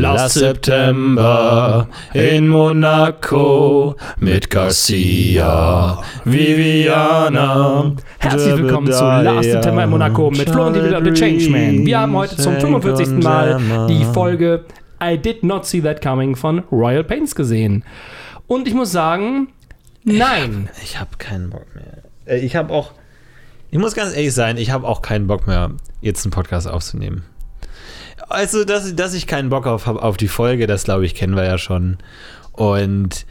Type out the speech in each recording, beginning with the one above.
Last September in Monaco mit Garcia, Viviana. Herzlich willkommen zu Last September in Monaco mit Flo und The Changeman. Wir haben heute zum 45. Mal die Folge I Did Not See That Coming von Royal Pains gesehen. Und ich muss sagen, nein. Ich habe hab keinen Bock mehr. Äh, ich habe auch, ich muss ganz ehrlich sein, ich habe auch keinen Bock mehr, jetzt einen Podcast aufzunehmen. Also, dass, dass ich keinen Bock auf habe auf die Folge, das glaube ich, kennen wir ja schon. Und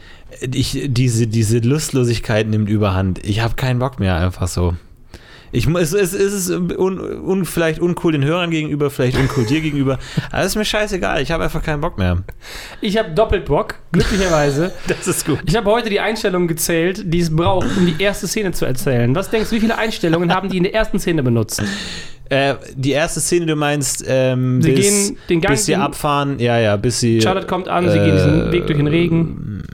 ich, diese, diese Lustlosigkeit nimmt überhand. Ich habe keinen Bock mehr, einfach so. Ich, es, es, es ist un, un, vielleicht uncool den Hörern gegenüber, vielleicht uncool dir gegenüber. Aber ist mir scheißegal. Ich habe einfach keinen Bock mehr. Ich habe doppelt Bock, glücklicherweise. das ist gut. Ich habe heute die Einstellungen gezählt, die es braucht, um die erste Szene zu erzählen. Was denkst du, wie viele Einstellungen haben die in der ersten Szene benutzt? Äh, die erste Szene, du meinst, ähm, sie bis, gehen den Gang bis sie abfahren, ja, ja, bis sie. Charlotte kommt an, äh, sie gehen diesen Weg durch den Regen.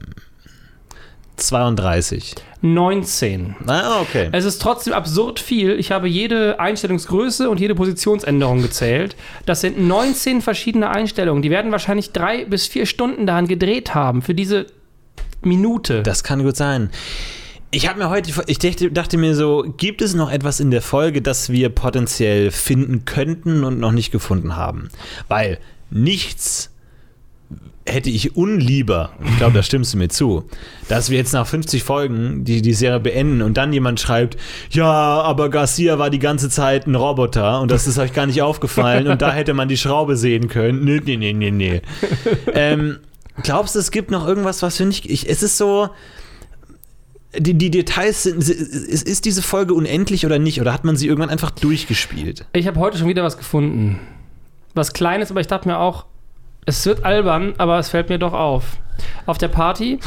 32. 19. Ah, okay. Es ist trotzdem absurd viel. Ich habe jede Einstellungsgröße und jede Positionsänderung gezählt. Das sind 19 verschiedene Einstellungen. Die werden wahrscheinlich drei bis vier Stunden daran gedreht haben für diese Minute. Das kann gut sein. Ich habe mir heute, ich dachte, dachte, mir so, gibt es noch etwas in der Folge, das wir potenziell finden könnten und noch nicht gefunden haben? Weil nichts hätte ich unlieber, ich glaube, da stimmst du mir zu, dass wir jetzt nach 50 Folgen die, die Serie beenden und dann jemand schreibt, ja, aber Garcia war die ganze Zeit ein Roboter und das ist euch gar nicht aufgefallen und da hätte man die Schraube sehen können. Nee, nee, nee, nee, nee. ähm, glaubst du, es gibt noch irgendwas, was wir nicht, ich, es ist so, die, die Details sind, ist, ist diese Folge unendlich oder nicht? Oder hat man sie irgendwann einfach durchgespielt? Ich habe heute schon wieder was gefunden. Was Kleines, aber ich dachte mir auch, es wird albern, aber es fällt mir doch auf. Auf der Party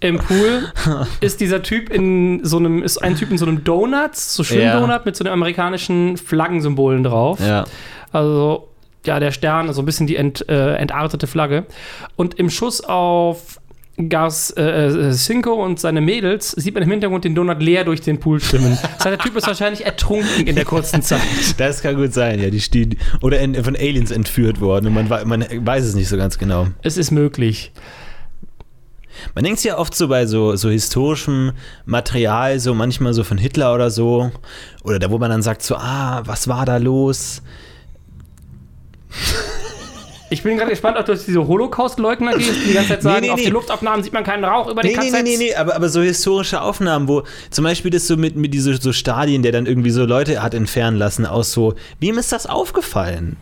im Pool ist dieser Typ in so einem, ist ein Typ in so einem Donuts, so Schwimmdonut ja. mit so einem amerikanischen Flaggensymbolen drauf. Ja. Also ja, der Stern, so ein bisschen die ent, äh, entartete Flagge. Und im Schuss auf Gas äh, äh, Cinco und seine Mädels sieht man im Hintergrund den Donut leer durch den Pool schwimmen. Das heißt, der Typ ist wahrscheinlich ertrunken in der kurzen Zeit. Das kann gut sein, ja. Die stehen, oder von Aliens entführt worden und man, man weiß es nicht so ganz genau. Es ist möglich. Man denkt ja oft so bei so, so historischem Material, so manchmal so von Hitler oder so, oder da, wo man dann sagt so, ah, was war da los? Ich bin gerade gespannt, ob du diese Holocaust-Leugner gehst, die die ganze Zeit sagen, nee, nee, auf den Luftaufnahmen sieht man keinen Rauch über nee, die KZs. Nee, nee, nee, aber, aber so historische Aufnahmen, wo zum Beispiel das so mit, mit diese so Stadien, der dann irgendwie so Leute hat entfernen lassen aus so, wem ist das aufgefallen?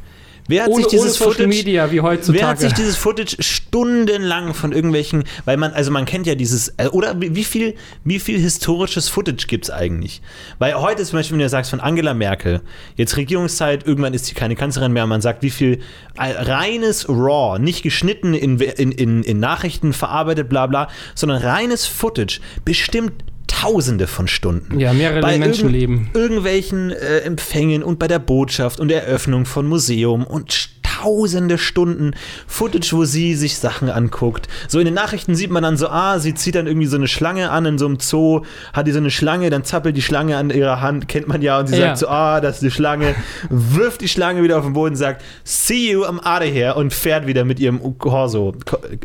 Wer hat ohne, sich dieses Footage, Media wie heutzutage. Wer hat sich dieses Footage stundenlang von irgendwelchen, weil man, also man kennt ja dieses, äh, oder wie viel, wie viel historisches Footage gibt es eigentlich? Weil heute zum Beispiel, wenn du sagst von Angela Merkel, jetzt Regierungszeit, irgendwann ist sie keine Kanzlerin mehr, man sagt, wie viel äh, reines Raw, nicht geschnitten in, in, in, in Nachrichten verarbeitet, bla bla, sondern reines Footage, bestimmt Tausende von Stunden. Ja, mehrere bei Menschenleben. Irgend, irgendwelchen äh, Empfängen und bei der Botschaft und Eröffnung von Museum und tausende Stunden Footage, wo sie sich Sachen anguckt. So in den Nachrichten sieht man dann so, ah, sie zieht dann irgendwie so eine Schlange an in so einem Zoo, hat die so eine Schlange, dann zappelt die Schlange an ihrer Hand, kennt man ja, und sie ja. sagt so, ah, das ist die Schlange, wirft die Schlange wieder auf den Boden, sagt, see you, I'm out of here und fährt wieder mit ihrem Corso.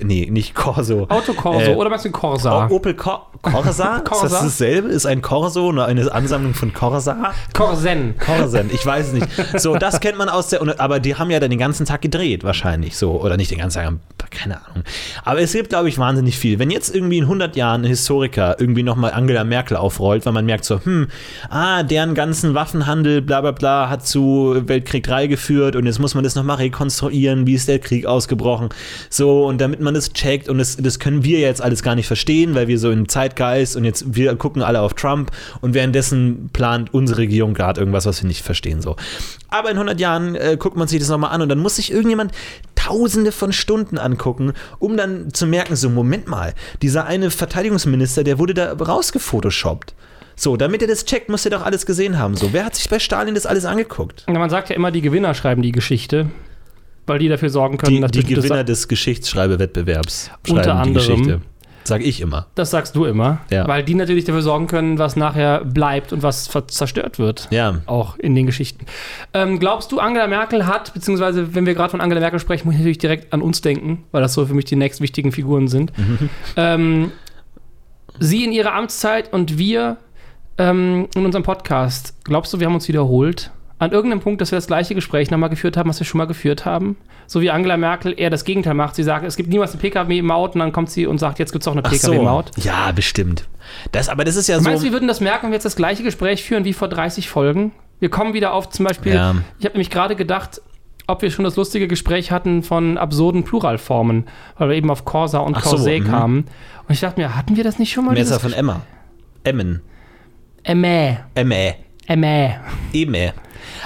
nee, nicht Corso. Autocorso äh, oder was ein Corsa? Opel Cor Corsa? Corsa? Ist das dasselbe? Ist ein Corso eine Ansammlung von Corsa? Corsen. Corsen, ich weiß es nicht. So, das kennt man aus der, aber die haben ja dann den ganzen ganzen Tag gedreht, wahrscheinlich so. Oder nicht den ganzen Tag, keine Ahnung. Aber es gibt, glaube ich, wahnsinnig viel. Wenn jetzt irgendwie in 100 Jahren ein Historiker irgendwie nochmal Angela Merkel aufrollt, weil man merkt so, hm, ah, deren ganzen Waffenhandel, bla bla bla, hat zu Weltkrieg 3 geführt und jetzt muss man das nochmal rekonstruieren, wie ist der Krieg ausgebrochen. So, und damit man das checkt und das, das können wir jetzt alles gar nicht verstehen, weil wir so in Zeitgeist und jetzt wir gucken alle auf Trump und währenddessen plant unsere Regierung gerade irgendwas, was wir nicht verstehen. So. Aber in 100 Jahren äh, guckt man sich das nochmal an und dann muss sich irgendjemand tausende von Stunden angucken, um dann zu merken, so Moment mal, dieser eine Verteidigungsminister, der wurde da rausgefotoshoppt. So, damit er das checkt, muss er doch alles gesehen haben. So, wer hat sich bei Stalin das alles angeguckt? Ja, man sagt ja immer, die Gewinner schreiben die Geschichte, weil die dafür sorgen können, die, dass die Gewinner des Geschichtsschreibewettbewerbs schreiben unter anderem, die Geschichte. Sag ich immer. Das sagst du immer. Ja. Weil die natürlich dafür sorgen können, was nachher bleibt und was zerstört wird. Ja. Auch in den Geschichten. Ähm, glaubst du, Angela Merkel hat, beziehungsweise wenn wir gerade von Angela Merkel sprechen, muss ich natürlich direkt an uns denken, weil das so für mich die nächst wichtigen Figuren sind. ähm, sie in ihrer Amtszeit und wir ähm, in unserem Podcast, glaubst du, wir haben uns wiederholt? An irgendeinem Punkt, dass wir das gleiche Gespräch nochmal geführt haben, was wir schon mal geführt haben? So wie Angela Merkel eher das Gegenteil macht. Sie sagt, es gibt niemals eine Pkw-Maut und dann kommt sie und sagt, jetzt gibt es auch eine Ach so. Pkw-Maut. Ja, bestimmt. Das, aber das ist ja so. Meinst du, wir würden das merken, wenn wir jetzt das gleiche Gespräch führen wie vor 30 Folgen? Wir kommen wieder auf zum Beispiel, Ja. ich habe nämlich gerade gedacht, ob wir schon das lustige Gespräch hatten von absurden Pluralformen, weil wir eben auf Corsa und Ach so, Corsae mhm. kamen. Und ich dachte mir, hatten wir das nicht schon mal? Messer von Emma. Emmen. Emä, Emme. Emä. Emme.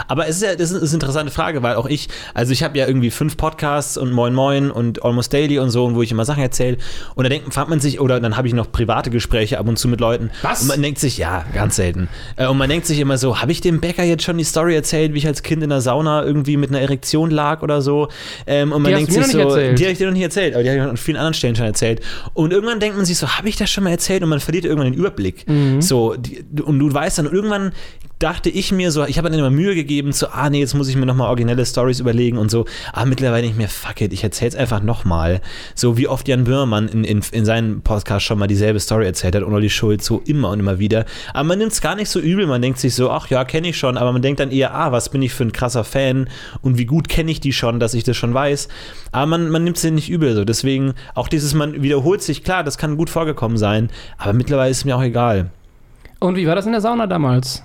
Aber es ist ja, das ist eine interessante Frage, weil auch ich, also ich habe ja irgendwie fünf Podcasts und Moin Moin und Almost Daily und so, und wo ich immer Sachen erzähle. Und da denkt, fragt man sich, oder dann habe ich noch private Gespräche ab und zu mit Leuten. Was? Und man denkt sich, ja, ganz selten. Äh, Und man denkt sich immer so, habe ich dem Bäcker jetzt schon die Story erzählt, wie ich als Kind in der Sauna irgendwie mit einer Erektion lag oder so? Ähm, Und man Die denkt sich noch nicht so, erzählt. die habe ich dir noch nicht erzählt, aber die habe ich an vielen anderen Stellen schon erzählt. Und irgendwann denkt man sich so, habe ich das schon mal erzählt? Und man verliert irgendwann den Überblick. So, die, und du weißt dann, irgendwann dachte ich mir so, ich habe dann immer Mühe gegeben, so, ah nee, jetzt muss ich mir nochmal originelle Stories überlegen und so. Aber mittlerweile nicht mehr, fuck it, ich erzähl's einfach nochmal. So wie oft Jan Böhmermann in, in, in seinem Podcast schon mal dieselbe Story erzählt hat und Olli Schulz so immer und immer wieder. Aber man nimmt's gar nicht so übel, man denkt sich so, ach ja, kenne ich schon, aber man denkt dann eher, ah, was bin ich für ein krasser Fan und wie gut kenne ich die schon, dass ich das schon weiß. Aber man, man nimmt es nicht übel so. Deswegen, auch dieses, man wiederholt sich, klar, das kann gut vorgekommen sein, aber mittlerweile ist es mir auch egal. Und wie war das in der Sauna damals?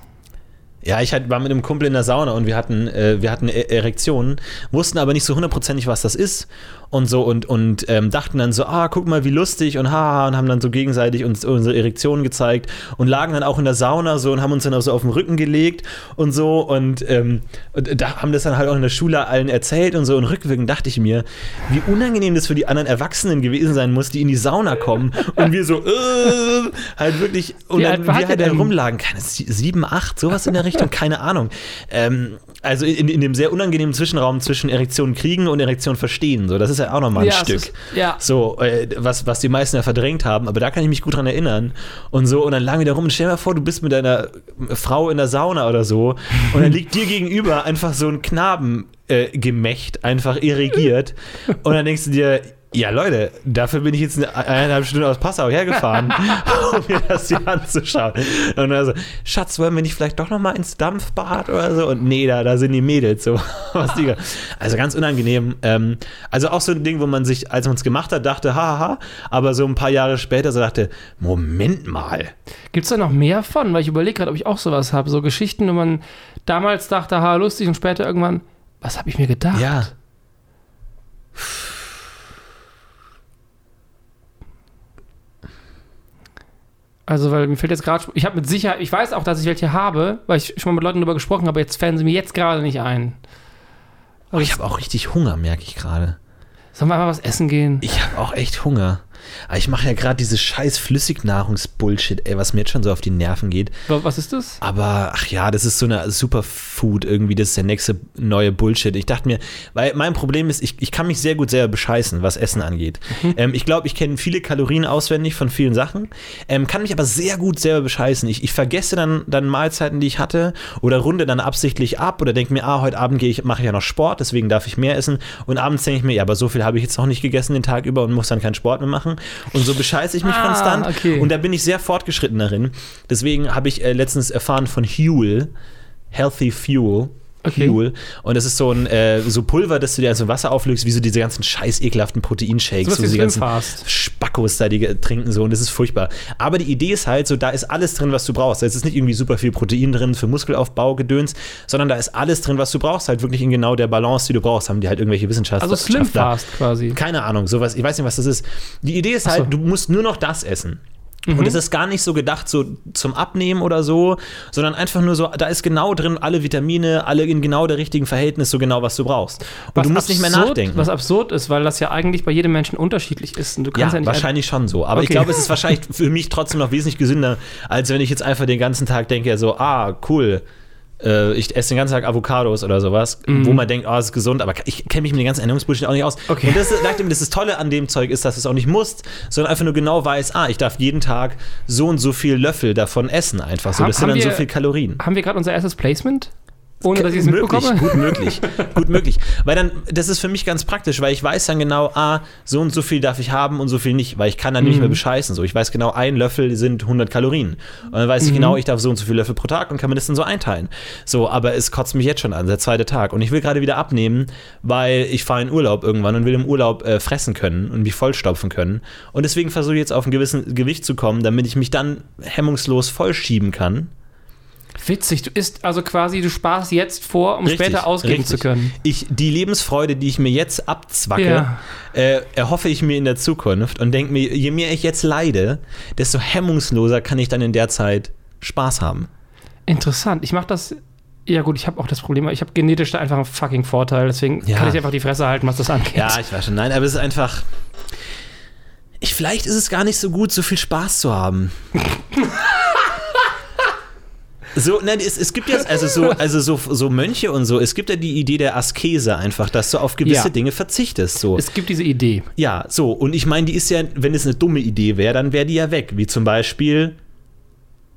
Ja, ich halt war mit einem Kumpel in der Sauna und wir hatten, äh, wir hatten E- Erektionen, wussten aber nicht so hundertprozentig, was das ist und so und, und ähm, dachten dann so, ah, guck mal, wie lustig und haha und haben dann so gegenseitig uns unsere Erektionen gezeigt und lagen dann auch in der Sauna so und haben uns dann auch so auf den Rücken gelegt und so und, ähm, und da haben das dann halt auch in der Schule allen erzählt und so und rückwirkend dachte ich mir, wie unangenehm das für die anderen Erwachsenen gewesen sein muss, die in die Sauna kommen und wir so, äh, halt wirklich, und Wie dann wir halt da rumlagen, keine sie- sieben, acht, sowas in der Richtung, keine Ahnung. Ähm, also in, in dem sehr unangenehmen Zwischenraum zwischen Erektion kriegen und Erektion verstehen. So, das ist ja auch nochmal ein Ja, Stück. ist- ja. So, äh, was, was die meisten ja verdrängt haben, aber da kann ich mich gut dran erinnern. Und so, und dann lagen wir da rum und stell dir mal vor, du bist mit deiner Frau in der Sauna oder so und dann liegt dir gegenüber einfach so ein Knaben äh, Gemächt, einfach irrigiert. Und dann denkst du dir, ja, Leute, dafür bin ich jetzt eine eineinhalb Stunden aus Passau hergefahren, um mir das hier anzuschauen. Und also, Schatz, wollen wir nicht vielleicht doch noch mal ins Dampfbad oder so? Und nee, da, da sind die Mädels so. Was die, also ganz unangenehm. Ähm, also auch so ein Ding, wo man sich, als man es gemacht hat, dachte, haha, aber so ein paar Jahre später so dachte, Moment mal. Gibt es da noch mehr von? Weil ich überlege gerade, ob ich auch sowas habe. So Geschichten, wo man damals dachte, ha, lustig und später irgendwann, was habe ich mir gedacht? Ja. Also, weil mir fällt jetzt gerade, ich habe mit Sicherheit, ich weiß auch, dass ich welche habe, weil ich schon mal mit Leuten darüber gesprochen habe, jetzt fallen sie mir jetzt gerade nicht ein. Aber ich habe auch richtig Hunger, merke ich gerade. Sollen wir einfach was essen gehen? Ich habe auch echt Hunger. Aber ich mache ja gerade dieses scheiß Flüssignahrungsbullshit, ey, was mir jetzt schon so auf die Nerven geht. Wa- Was ist das? Aber ach ja, das ist so eine Superfood irgendwie, das ist der nächste neue Bullshit. Ich dachte mir, weil mein Problem ist, ich, ich kann mich sehr gut selber bescheißen, was Essen angeht. Ähm, ich glaube, ich kenne viele Kalorien auswendig von vielen Sachen, ähm, kann mich aber sehr gut selber bescheißen. Ich, ich vergesse dann, dann Mahlzeiten, die ich hatte oder runde dann absichtlich ab oder denke mir, ah, heute Abend gehe ich, mache ich ja noch Sport, deswegen darf ich mehr essen. Und abends denke ich mir, ja, aber so viel habe ich jetzt noch nicht gegessen den Tag über und muss dann keinen Sport mehr machen. Und so bescheiße ich mich Ah, konstant. okay. Und da bin ich sehr fortgeschritten darin. Deswegen habe ich äh, letztens erfahren von Huel, Healthy Fuel. Okay. Huel. Und das ist so ein äh, so Pulver, das du dir also Wasser auflöst, wie so diese ganzen scheiß ekelhaften Proteinshakes, so wie diese ganzen Slimfast. Spackos da, die trinken so und das ist furchtbar. Aber die Idee ist halt so, da ist alles drin, was du brauchst. Da ist nicht irgendwie super viel Protein drin für Muskelaufbau, Gedöns, sondern da ist alles drin, was du brauchst, halt wirklich in genau der Balance, die du brauchst, haben die halt irgendwelche Wissenschaftler. Also Slimfast quasi. Keine Ahnung, sowas, ich weiß nicht, was das ist. Die Idee ist Ach so. Halt, du musst nur noch das essen. Und es ist gar nicht so gedacht, so zum Abnehmen oder so, sondern einfach nur so, da ist genau drin alle Vitamine, alle in genau der richtigen Verhältnis, so genau, was du brauchst. Und Was du musst nicht mehr absurd- nachdenken. Was absurd ist, weil das ja eigentlich bei jedem Menschen unterschiedlich ist. Und du kannst ja, ja, wahrscheinlich schon so. Aber ich Okay. glaube, es ist wahrscheinlich für mich trotzdem noch wesentlich gesünder, als wenn ich jetzt einfach den ganzen Tag denke, so, ah, cool, äh, ich esse den ganzen Tag Avocados oder sowas, wo man denkt, oh, das ist gesund, aber ich kenne mich mit den ganzen Ernährungsbullshit auch nicht aus. Okay. Und das, das, das Tolle an dem Zeug ist, dass du es auch nicht musst, sondern einfach nur genau weiß, ah, ich darf jeden Tag so und so viel Löffel davon essen einfach. So, Haben- das sind haben dann so wir- viel Kalorien. Haben wir gerade unser erstes Placement? Ohne dass ich es möglich, mitbekomme? gut möglich, gut möglich. Weil dann, das ist für mich ganz praktisch, weil ich weiß dann genau, ah, so und so viel darf ich haben und so viel nicht, weil ich kann dann nicht Mhm. mehr bescheißen. So, ich weiß genau, ein Löffel sind 100 Kalorien. Und dann weiß ich Mhm. genau, ich darf so und so viel Löffel pro Tag und kann mir das dann so einteilen. So, aber es kotzt mich jetzt schon an, der zweite Tag. Und ich will gerade wieder abnehmen, weil ich fahre in Urlaub irgendwann und will im Urlaub äh, fressen können und mich vollstopfen können. Und deswegen versuche ich jetzt auf ein gewissen Gewicht zu kommen, damit ich mich dann hemmungslos vollschieben kann. Witzig, du isst also quasi, du sparst jetzt vor, um Richtig, später ausgeben richtig. zu können. Ich, die Lebensfreude, die ich mir jetzt abzwacke, Ja. äh, erhoffe ich mir in der Zukunft und denke mir, je mehr ich jetzt leide, desto hemmungsloser kann ich dann in der Zeit Spaß haben. Interessant. Ich mache das. Ja, gut, ich habe auch das Problem, ich habe genetisch da einfach einen fucking Vorteil, deswegen Ja. kann ich einfach die Fresse halten, was das angeht. Ja, ich weiß schon, nein, aber es ist einfach. Ich, vielleicht ist es gar nicht so gut, so viel Spaß zu haben. So, nein, es, es gibt ja also so, also so, so Mönche und so, es gibt ja die Idee der Askese einfach, dass du auf gewisse Ja. Dinge verzichtest. So. Es gibt diese Idee. Ja, so, und ich meine, die ist ja, wenn es eine dumme Idee wäre, dann wäre die ja weg. Wie zum Beispiel,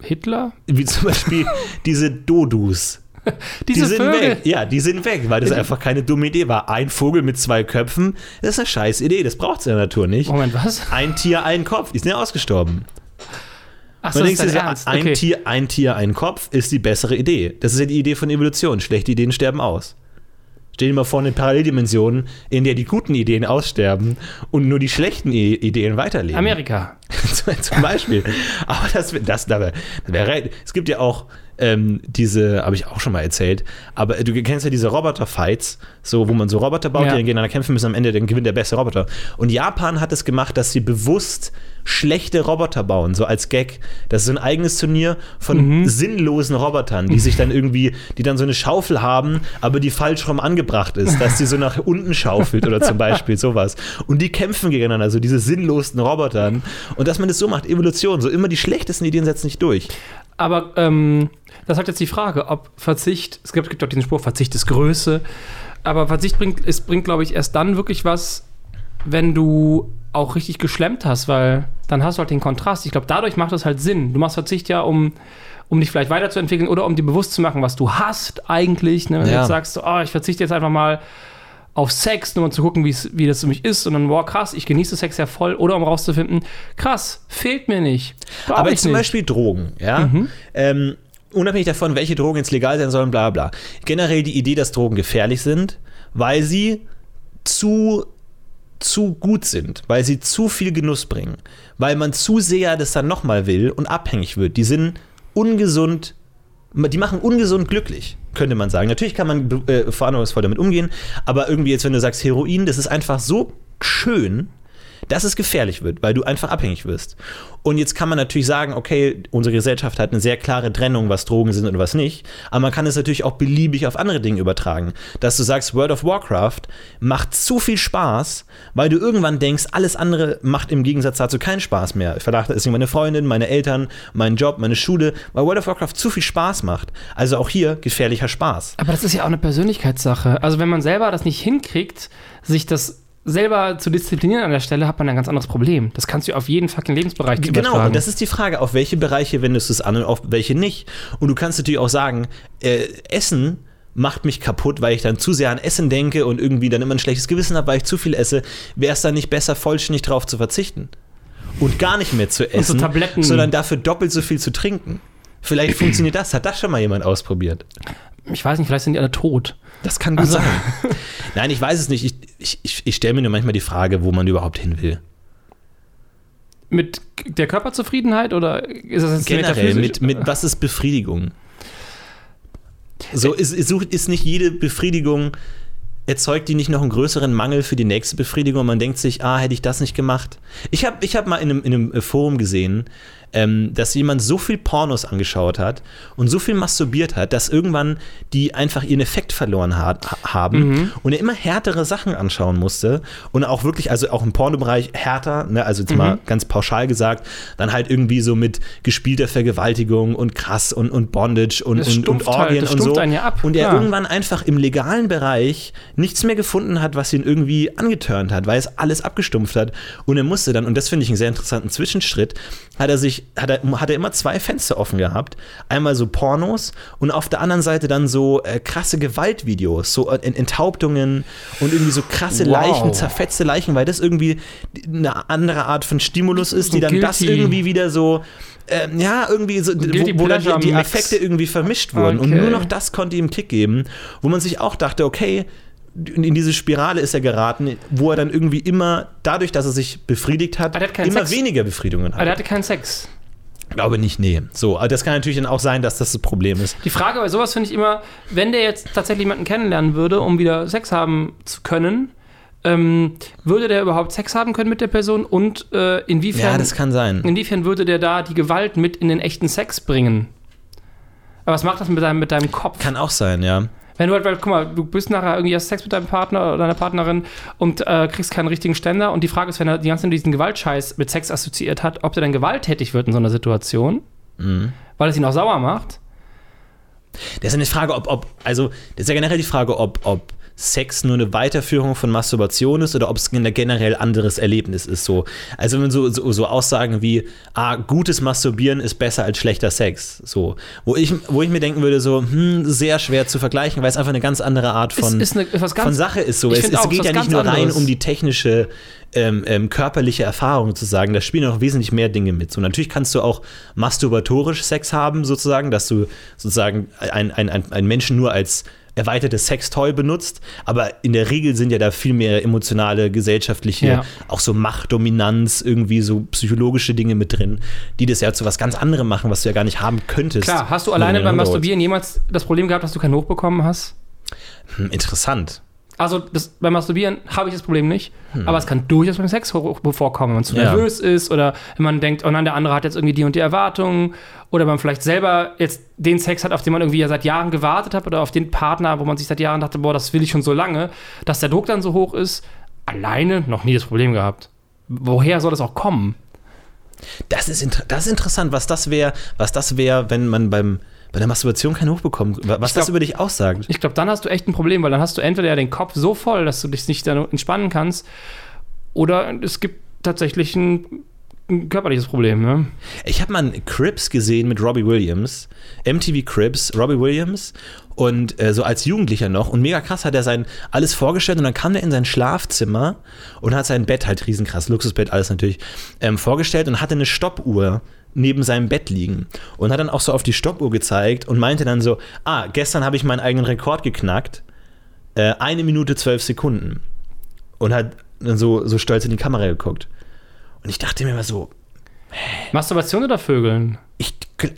Hitler? wie zum Beispiel diese Dodus. Diese die sind Vögel. weg. Ja, die sind weg, weil das einfach keine dumme Idee war. Ein Vogel mit zwei Köpfen, das ist eine scheiß Idee, das braucht es in der Natur nicht. Moment, was? Ein Tier, ein Kopf, die sind ja ausgestorben. Achso, ist dein so, Ernst. ein, Okay. Tier, ein Tier, ein Kopf ist die bessere Idee. Das ist ja die Idee von Evolution. Schlechte Ideen sterben aus. Stell dir mal vor, eine Paralleldimension, in der die guten Ideen aussterben und nur die schlechten I Ideen weiterleben. Amerika. Zum Beispiel. Aber das, das, das wäre, es gibt ja auch ähm, diese, habe ich auch schon mal erzählt, aber du kennst ja diese Roboter-Fights, so, wo man so Roboter baut, Ja. die dann gegeneinander kämpfen müssen, am Ende dann gewinnt der beste Roboter. Und Japan hat es gemacht, dass sie bewusst schlechte Roboter bauen, so als Gag. Das ist so ein eigenes Turnier von sinnlosen Robotern, die sich dann irgendwie, die dann so eine Schaufel haben, aber die falsch rum angebracht ist, dass die so nach unten schaufelt oder zum Beispiel sowas. Und die kämpfen gegeneinander, so diese sinnlosen Robotern. Und dass man das so macht, Evolution, so immer die schlechtesten Ideen setzen nicht durch. Aber ähm, das hat jetzt die Frage, ob Verzicht, es gibt, gibt auch diesen Spruch, Verzicht ist Größe, aber Verzicht bringt, es bringt, glaube ich, erst dann wirklich was, wenn du auch richtig geschlemmt hast, weil dann hast du halt den Kontrast. Ich glaube, dadurch macht es halt Sinn. Du machst Verzicht ja, um, um dich vielleicht weiterzuentwickeln oder um dir bewusst zu machen, was du hast eigentlich. Ne? Wenn du Ja. jetzt sagst, oh, ich verzichte jetzt einfach mal auf Sex, nur um zu gucken, wie das für mich ist und dann, wow, krass, ich genieße Sex ja voll oder um rauszufinden, krass, fehlt mir nicht. Brauch Aber zum nicht. Beispiel Drogen, ja. Ähm, unabhängig davon, welche Drogen jetzt legal sein sollen, bla bla. Generell die Idee, dass Drogen gefährlich sind, weil sie zu zu gut sind, weil sie zu viel Genuss bringen, weil man zu sehr das dann nochmal will und abhängig wird. Die sind ungesund, die machen ungesund glücklich, könnte man sagen. Natürlich kann man äh, verantwortungsvoll damit umgehen, aber irgendwie jetzt, wenn du sagst Heroin, das ist einfach so schön, dass es gefährlich wird, weil du einfach abhängig wirst. Und jetzt kann man natürlich sagen, okay, unsere Gesellschaft hat eine sehr klare Trennung, was Drogen sind und was nicht, aber man kann es natürlich auch beliebig auf andere Dinge übertragen. Dass du sagst, World of Warcraft macht zu viel Spaß, weil du irgendwann denkst, alles andere macht im Gegensatz dazu keinen Spaß mehr. Ich vernachlässige meine Freundin, meine Eltern, meinen Job, meine Schule, weil World of Warcraft zu viel Spaß macht. Also auch hier gefährlicher Spaß. Aber das ist ja auch eine Persönlichkeitssache. Also wenn man selber das nicht hinkriegt, sich das selber zu disziplinieren an der Stelle, hat man ein ganz anderes Problem. Das kannst du auf jeden fucking Lebensbereich Genau, übertragen. und das ist die Frage, auf welche Bereiche wendest du es an und auf welche nicht. Und du kannst natürlich auch sagen, äh, Essen macht mich kaputt, weil ich dann zu sehr an Essen denke und irgendwie dann immer ein schlechtes Gewissen habe, weil ich zu viel esse. Wäre es dann nicht besser, vollständig darauf zu verzichten? Und gar nicht mehr zu so essen, Tabletten. sondern dafür doppelt so viel zu trinken. Vielleicht funktioniert das. Hat das schon mal jemand ausprobiert? ich weiß nicht, vielleicht sind die alle tot. Das kann gut Also- sein. Nein, ich weiß es nicht. Ich, ich, ich, ich stelle mir nur manchmal die Frage, wo man überhaupt hin will. Mit der Körperzufriedenheit oder ist das jetzt Generell, mit, mit was ist Befriedigung? So ist, ist, sucht- ist nicht jede Befriedigung, erzeugt die nicht noch einen größeren Mangel für die nächste Befriedigung man denkt sich, ah, hätte ich das nicht gemacht? Ich habe ich hab mal in einem, in einem Forum gesehen, ähm, dass jemand so viel Pornos angeschaut hat und so viel masturbiert hat, dass irgendwann die einfach ihren Effekt verloren hat, haben Mhm. und er immer härtere Sachen anschauen musste und auch wirklich, also auch im Pornobereich härter, ne, also jetzt mal ganz pauschal gesagt, dann halt irgendwie so mit gespielter Vergewaltigung und krass und, und Bondage und, Das und, und halt, Orgien das und so. ja ab, und er klar. irgendwann einfach im legalen Bereich nichts mehr gefunden hat, was ihn irgendwie angeturnt hat, weil es alles abgestumpft hat. Und er musste dann, und das finde ich einen sehr interessanten Zwischenschritt, hat er sich, hat er, hat er immer zwei Fenster offen gehabt. Einmal so Pornos und auf der anderen Seite dann so äh, krasse Gewaltvideos, so äh, Enthauptungen und irgendwie so krasse Wow. Leichen, zerfetzte Leichen, weil das irgendwie eine andere Art von Stimulus ist, die So dann das guilty. irgendwie wieder so, ähm, ja, irgendwie so, wo, wo dann die, die Mix. Effekte irgendwie vermischt wurden. Und Okay. nur noch das konnte ihm Kick geben, wo man sich auch dachte, okay, in diese Spirale ist er geraten, wo er dann irgendwie immer, dadurch, dass er sich befriedigt hat, Aber hat immer Sex. weniger Befriedigungen Aber der hat. hatte keinen Sex. Glaube nicht, nee. So, aber das kann natürlich dann auch sein, dass das das Problem ist. Die Frage bei sowas finde ich immer, wenn der jetzt tatsächlich jemanden kennenlernen würde, um wieder Sex haben zu können, ähm, würde der überhaupt Sex haben können mit der Person und äh, inwiefern, Ja, das kann sein. inwiefern würde der da die Gewalt mit in den echten Sex bringen? Aber was macht das mit deinem, mit deinem Kopf? Kann auch sein, ja. Wenn du halt, weil, guck mal, du bist nachher irgendwie hast Sex mit deinem Partner oder deiner Partnerin und äh, kriegst keinen richtigen Ständer und die Frage ist, wenn er die ganze Zeit diesen Gewaltscheiß mit Sex assoziiert hat, ob der dann gewalttätig wird in so einer Situation, Mhm. weil es ihn auch sauer macht. Das ist eine Frage, ob, ob, also, das ist ja generell die Frage, ob, ob Sex nur eine Weiterführung von Masturbation ist oder ob es ein generell anderes Erlebnis ist. So. Also wenn so, so, so Aussagen wie, ah, gutes Masturbieren ist besser als schlechter Sex. So. Wo ich, wo ich mir denken würde, so, hm, sehr schwer zu vergleichen, weil es einfach eine ganz andere Art von, ist, ist eine, von Sache ist. So. Es, es auch, geht ja nicht nur rein anderes. um die technische, ähm, ähm, körperliche Erfahrung zu sagen, da spielen noch wesentlich mehr Dinge mit. So, natürlich kannst du auch masturbatorisch Sex haben, sozusagen, dass du sozusagen ein, ein, ein, ein Menschen nur als erweitertes Sextoy benutzt, aber in der Regel sind ja da viel mehr emotionale, gesellschaftliche, Ja. auch so Machtdominanz, irgendwie so psychologische Dinge mit drin, die das ja zu was ganz anderem machen, was du ja gar nicht haben könntest. Klar, hast du alleine beim Masturbieren jemals das Problem gehabt, dass du keinen hochbekommen hast? Hm, interessant. Also das, beim Masturbieren habe ich das Problem nicht, aber es kann durchaus beim Sex vorkommen, wenn man zu Hm. Ja. nervös ist oder wenn man denkt, oh nein, der andere hat jetzt irgendwie die und die Erwartungen oder man vielleicht selber jetzt den Sex hat, auf den man irgendwie ja seit Jahren gewartet hat oder auf den Partner, wo man sich seit Jahren dachte, boah, das will ich schon so lange, dass der Druck dann so hoch ist. Alleine noch nie das Problem gehabt. Woher soll das auch kommen? Das ist, das ist interessant, was das wäre, was das wäre, wenn man beim, bei der Masturbation keinen hochbekommt. Was das glaub- über dich aussagt. Ich glaube, dann hast du echt ein Problem, weil dann hast du entweder ja den Kopf so voll, dass du dich nicht entspannen kannst, oder es gibt tatsächlich ein, ein körperliches Problem. Ne? Ich habe mal einen Cribs gesehen mit Robbie Williams. MTV Cribs, Robbie Williams. Und äh, so als Jugendlicher noch. Und mega krass hat er sein alles vorgestellt. Und dann kam er in sein Schlafzimmer und hat sein Bett halt riesenkrass, Luxusbett, alles natürlich, ähm, vorgestellt und hatte eine Stoppuhr neben seinem Bett liegen. Und hat dann auch so auf die Stoppuhr gezeigt und meinte dann so, ah, gestern habe ich meinen eigenen Rekord geknackt. Äh, eine Minute zwölf Sekunden. Und hat dann so, so stolz in die Kamera geguckt. Und ich dachte mir immer so, Masturbation oder Vögeln? Ich,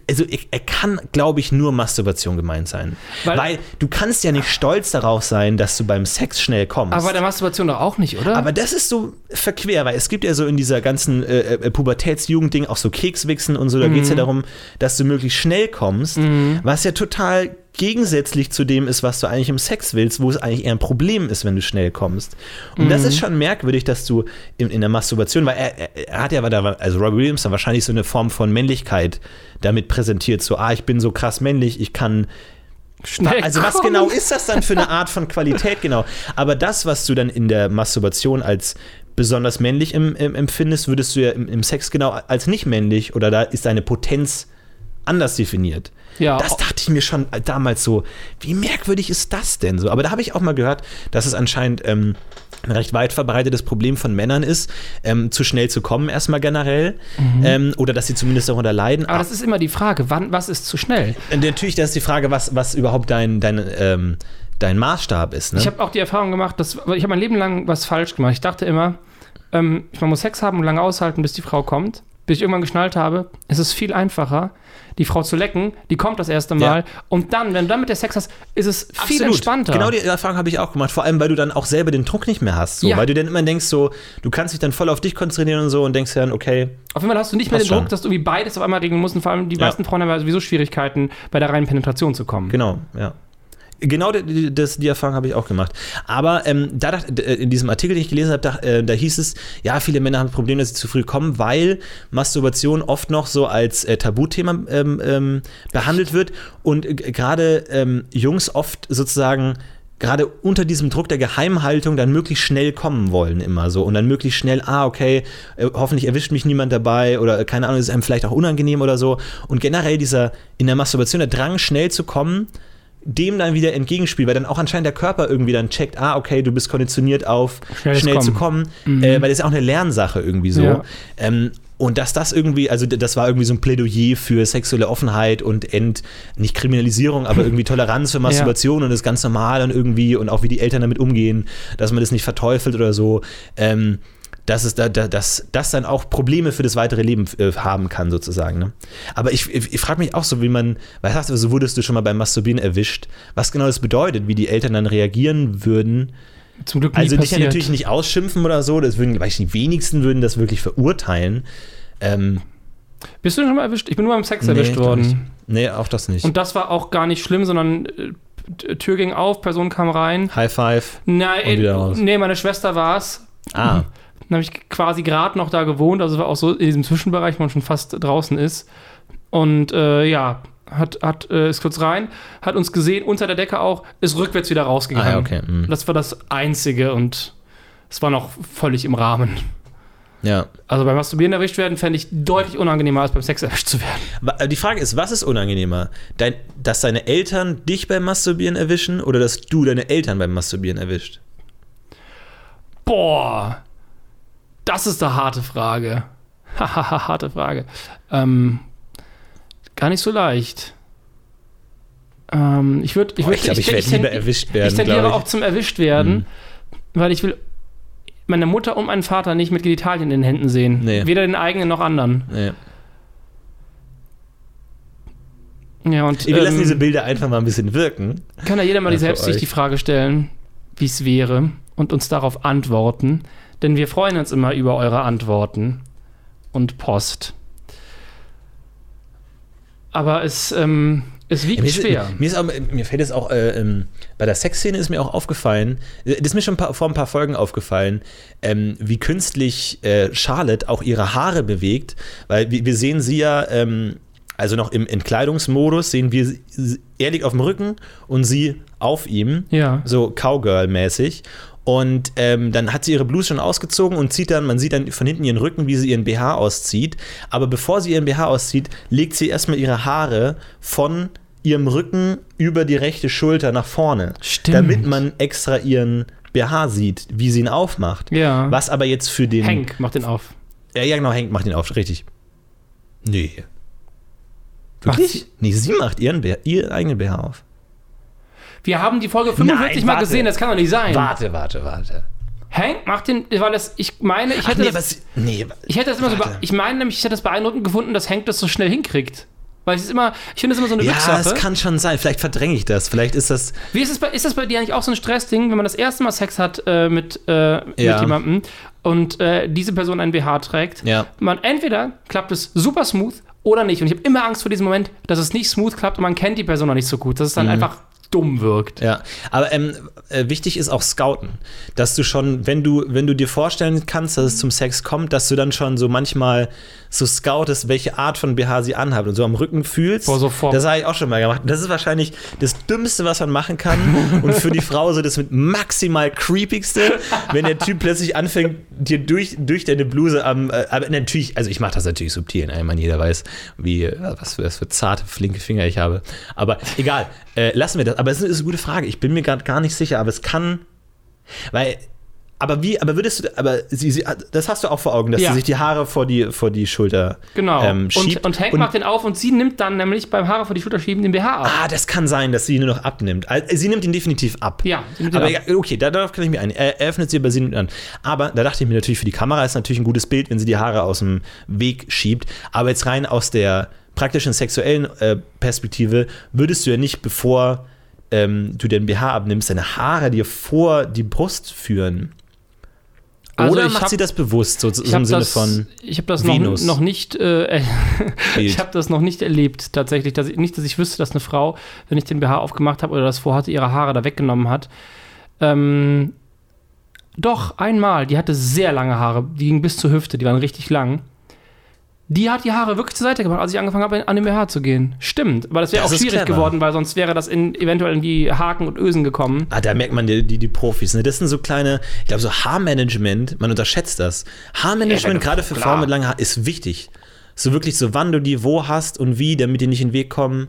also ich, er kann, glaube ich, nur Masturbation gemeint sein. Weil- Weil, du kannst ja nicht stolz darauf sein, dass du beim Sex schnell kommst. Aber bei der Masturbation doch auch nicht, oder? Aber das ist so verquer, weil es gibt ja so in dieser ganzen äh, äh, Pubertätsjugendding auch so Kekswichsen und so, da geht es ja Mhm. darum, dass du möglichst schnell kommst, was ja total gegensätzlich zu dem ist, was du eigentlich im Sex willst, wo es eigentlich eher ein Problem ist, wenn du schnell kommst. Und das Mhm. ist schon merkwürdig, dass du in, in der Masturbation, weil er, er, hat ja, da, also Robbie Williams dann wahrscheinlich so eine Form von Männlichkeit damit präsentiert, so, ah, ich bin so krass männlich, ich kann Schnell also was kommen. genau ist das dann für eine Art von Qualität genau? Aber das, was du dann in der Masturbation als besonders männlich em, em, empfindest, würdest du ja im, im Sex genau als nicht männlich oder da ist deine Potenz anders definiert. Ja. Das dachte ich mir schon damals so, wie merkwürdig ist das denn so? Aber da habe ich auch mal gehört, dass es anscheinend ähm, ein recht weit verbreitetes Problem von Männern ist, ähm, zu schnell zu kommen erstmal generell ähm, oder dass sie zumindest darunter leiden. Mhm. Aber das ist immer die Frage, wann, was ist zu schnell? Und Natürlich, das ist die Frage, was, was überhaupt dein, dein, ähm, dein Maßstab ist. Ne? Ich habe auch die Erfahrung gemacht, dass ich habe mein Leben lang was falsch gemacht. Ich dachte immer, ähm, man muss Sex haben und lange aushalten, bis die Frau kommt. Bis ich irgendwann geschnallt habe, es ist viel einfacher, die Frau zu lecken, die kommt das erste Mal und dann, wenn du dann mit der Sex hast, ist es viel entspannter. Genau die Erfahrung habe ich auch gemacht, vor allem, weil du dann auch selber den Druck nicht mehr hast. So. Ja. Weil du dann immer denkst, so, du kannst dich dann voll auf dich konzentrieren und so und denkst dann, okay, Auf jeden Fall hast du nicht mehr den Passt Druck, schon. dass du irgendwie beides auf einmal regeln musst und vor allem die Ja. meisten Frauen haben ja sowieso Schwierigkeiten, bei der reinen Penetration zu kommen. Genau, ja. Genau die, das, die Erfahrung habe ich auch gemacht. Aber ähm, da dacht, äh, in diesem Artikel, den ich gelesen habe, da, äh, da hieß es, ja, viele Männer haben Probleme, dass sie zu früh kommen, weil Masturbation oft noch so als äh, Tabuthema ähm, ähm, behandelt wird und äh, gerade ähm, Jungs oft sozusagen gerade unter diesem Druck der Geheimhaltung dann möglichst schnell kommen wollen immer so und dann möglichst schnell, ah, okay, äh, hoffentlich erwischt mich niemand dabei oder äh, keine Ahnung, ist einem vielleicht auch unangenehm oder so und generell dieser in der Masturbation der Drang schnell zu kommen, dem dann wieder entgegenspielt, weil dann auch anscheinend der Körper irgendwie dann checkt, ah, okay, du bist konditioniert auf Schnell schnell, zu zu kommen, äh, weil das ist ja auch eine Lernsache irgendwie so. Ja. Ähm, und dass das irgendwie, also das war irgendwie so ein Plädoyer für sexuelle Offenheit und Ent, nicht Kriminalisierung, aber irgendwie Toleranz für Masturbation und das ganz normal und irgendwie und auch wie die Eltern damit umgehen, dass man das nicht verteufelt oder so. Ähm, dass es da, da dass das dann auch Probleme für das weitere Leben äh, haben kann, sozusagen. Ne? Aber ich, ich, ich frage mich auch so, wie man, was sagst du, so wurdest du schon mal beim Masturbieren erwischt, was genau das bedeutet, wie die Eltern dann reagieren würden. Zum Glück nie Also dich ja natürlich nicht ausschimpfen oder so, das würden, ich, die wenigsten würden das wirklich verurteilen. Ähm, Bist du schon mal erwischt? Ich bin nur beim Sex nee, erwischt worden. Nee, auch das nicht. Und das war auch gar nicht schlimm, sondern äh, Tür ging auf, Person kam rein. High Five. Nein, raus. nee, meine Schwester war es. Ah, Dann habe ich quasi gerade noch da gewohnt, also war auch so in diesem Zwischenbereich, wo man schon fast draußen ist. Und äh, ja, hat, hat, äh, ist kurz rein, hat uns gesehen, unter der Decke auch, ist rückwärts wieder rausgegangen. Ah, ja, okay, mhm. Das war das Einzige und es war noch völlig im Rahmen. ja. Also beim Masturbieren erwischt werden, fände ich deutlich unangenehmer, als beim Sex erwischt zu werden. Wa- Die Frage ist, was ist unangenehmer? Dein, dass deine Eltern dich beim Masturbieren erwischen oder dass du deine Eltern beim Masturbieren erwischt? Boah, das ist eine harte Frage. Hahaha, harte Frage. Ähm, gar nicht so leicht. Ähm, ich würde, ich würde, ich glaube, ich werde lieber erwischt werden. Ich tendiere auch zum erwischt werden, Mhm. weil ich will meine Mutter und meinen Vater nicht mit Genitalien in den Händen sehen. Nee. Weder den eigenen noch anderen. Nee. Ja, und Wir lassen ähm, diese Bilder einfach mal ein bisschen wirken. kann ja jeder mal Ja, selbst sich die Frage stellen, wie es wäre und uns darauf antworten. Denn wir freuen uns immer über eure Antworten und Post. Aber es, ähm, es wiegt Ja, mir, ist, schwer. mir, ist auch, mir fällt es auch, äh, ähm, bei der Sexszene ist mir auch aufgefallen, äh, das ist mir schon vor ein paar Folgen aufgefallen, ähm, wie künstlich äh, Charlotte auch ihre Haare bewegt, weil wir, wir sehen sie ja, ähm, also noch im Entkleidungsmodus, sehen wir, liegt auf dem Rücken und sie auf ihm, Ja. so Cowgirl-mäßig. Und ähm, dann hat sie ihre Bluse schon ausgezogen und zieht dann, man sieht dann von hinten ihren Rücken, wie sie ihren BH auszieht. Aber bevor sie ihren BH auszieht, legt sie erstmal ihre Haare von ihrem Rücken über die rechte Schulter nach vorne. Stimmt. Damit man extra ihren BH sieht, wie sie ihn aufmacht. Ja. Was aber jetzt für den. Hank macht den auf. Ja, ja, genau, Hank macht ihn auf, richtig. Nee. Wirklich? Nee, sie macht ihren, ihren eigenen BH auf. Wir haben die Folge 45 Nein, Mal warte. gesehen, das kann doch nicht sein. Warte, warte, warte. Hank macht den, weil das, ich meine, ich Ach, hätte nee, das, was, nee, ich hätte das immer so, warte. bee- ich meine nämlich, ich hätte das beeindruckend gefunden, dass Hank das so schnell hinkriegt. Weil es ist immer, ich finde das immer so eine Ja, Glückssache. es kann schon sein. Vielleicht verdränge ich das. Vielleicht ist das. Wie ist es bei, ist das bei dir eigentlich auch so ein Stressding, wenn man das erste Mal Sex hat äh, mit, äh, mit Ja. jemandem und äh, diese Person ein BH trägt? Ja. Man entweder klappt es super smooth oder nicht. Und ich habe immer Angst vor diesem Moment, dass es nicht smooth klappt und man kennt die Person noch nicht so gut, dass es Mhm. dann einfach dumm wirkt. Ja, aber ähm, äh, wichtig ist auch Scouten, dass du schon, wenn du, wenn du dir vorstellen kannst, dass es zum Sex kommt, dass du dann schon so manchmal so scoutest, welche Art von BH sie anhabt und so am Rücken fühlst. Boah, so vor- Das habe ich auch schon mal gemacht. Das ist wahrscheinlich das Dümmste, was man machen kann und für die Frau so das mit maximal creepigste, wenn der Typ plötzlich anfängt, dir durch, durch deine Bluse am, äh, aber natürlich, also ich mache das natürlich subtil, ne? ich meine, jeder weiß, wie, äh, was für, was für zarte, flinke Finger ich habe. Aber egal, äh, lassen wir das. Aber es ist eine gute Frage. Ich bin mir gerade gar nicht sicher, aber es kann, weil Aber wie, aber würdest du, aber sie, sie, das hast du auch vor Augen, dass Ja. sie sich die Haare vor die, vor die Schulter Genau. ähm, schiebt. und, und Hank macht den auf und sie nimmt dann nämlich beim Haare vor die Schulter schieben den BH ab. Ah, das kann sein, dass sie ihn nur noch abnimmt. Also, Sie nimmt ihn definitiv ab. Ja, aber ab. okay, da- darauf kann ich mir ein. Er er öffnet sie, aber sie nimmt ihn an. Aber da dachte ich mir natürlich, für die Kamera ist natürlich ein gutes Bild, wenn sie die Haare aus dem Weg schiebt. Aber jetzt rein aus der praktischen sexuellen äh, Perspektive würdest du ja nicht, bevor ähm, du den BH abnimmst, deine Haare dir vor die Brust führen. Also Oder ich macht hab- sie das bewusst, so, so Ich im habe Sinne das, von. ich hab das noch, noch nicht, äh, ich habe das noch nicht erlebt tatsächlich, dass ich, nicht, dass ich wüsste, dass eine Frau, wenn ich den BH aufgemacht habe oder das vorhatte, ihre Haare da weggenommen hat. Ähm, doch einmal, die hatte sehr lange Haare, die gingen bis zur Hüfte, die waren richtig lang. Die hat die Haare wirklich zur Seite gemacht, als ich angefangen habe, an den BH zu gehen. Stimmt, aber das wäre auch schwierig clever. geworden, weil sonst wäre das in, eventuell in die Haken und Ösen gekommen. Ah, da merkt man die, die, die Profis. Ne? Das sind so kleine, ich glaube, so Haarmanagement, man unterschätzt das. Haarmanagement, Ja, gerade für klar. Frauen mit langen Haaren, ist wichtig. So wirklich so, wann du die wo hast und wie, damit die nicht in den Weg kommen.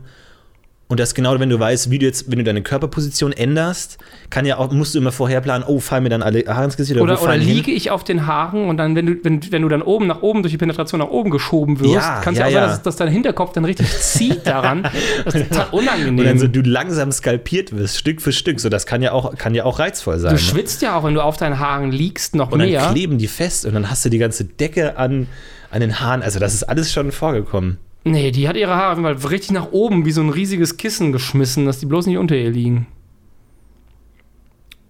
Und das genau, wenn du weißt, wie du jetzt, wenn du deine Körperposition änderst, kann ja auch, musst du immer vorher planen, oh, fallen mir dann alle Haare ins Gesicht oder, Oder, oder die hin? liege ich auf den Haaren und dann, wenn du, wenn, wenn du dann oben nach oben durch die Penetration nach oben geschoben wirst, Ja, kann es ja, ja auch sein, dass, dass dein Hinterkopf dann richtig zieht daran. Das ist total unangenehm. Und dann so du langsam skalpiert wirst, Stück für Stück. So, das kann ja auch, kann ja auch reizvoll sein. du ne? schwitzt ja auch, wenn du auf deinen Haaren liegst, noch Und dann mehr. kleben die fest und dann hast du die ganze Decke an, an den Haaren. Also, das ist alles schon vorgekommen. Nee, die hat ihre Haare Fall richtig nach oben wie so ein riesiges Kissen geschmissen, dass die bloß nicht unter ihr liegen.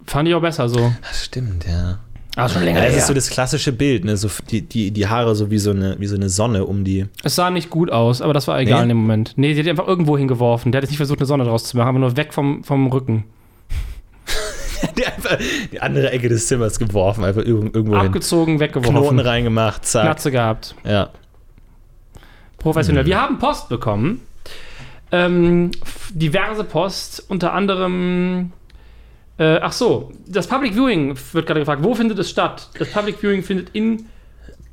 Fand ich auch besser so. Das stimmt, ja. Aber schon länger Ja, das her. ist so das klassische Bild, ne? so die, die, die Haare so wie so, eine, wie so eine Sonne um die. es sah nicht gut aus, aber das war egal Nee? in dem Moment. Nee, sie hat die einfach irgendwo hingeworfen. Der hat jetzt nicht versucht, eine Sonne draus zu machen, aber nur weg vom, vom Rücken. Die einfach die andere Ecke des Zimmers geworfen, einfach irgendwo, irgendwo hin. Abgezogen, weggeworfen. Knoten reingemacht, zack. Glatze gehabt. Ja. Professionell. Mhm. Wir haben Post bekommen. Ähm, diverse Post, unter anderem. Äh, ach so, das Public Viewing wird gerade gefragt. Wo findet es statt? Das Public Viewing findet in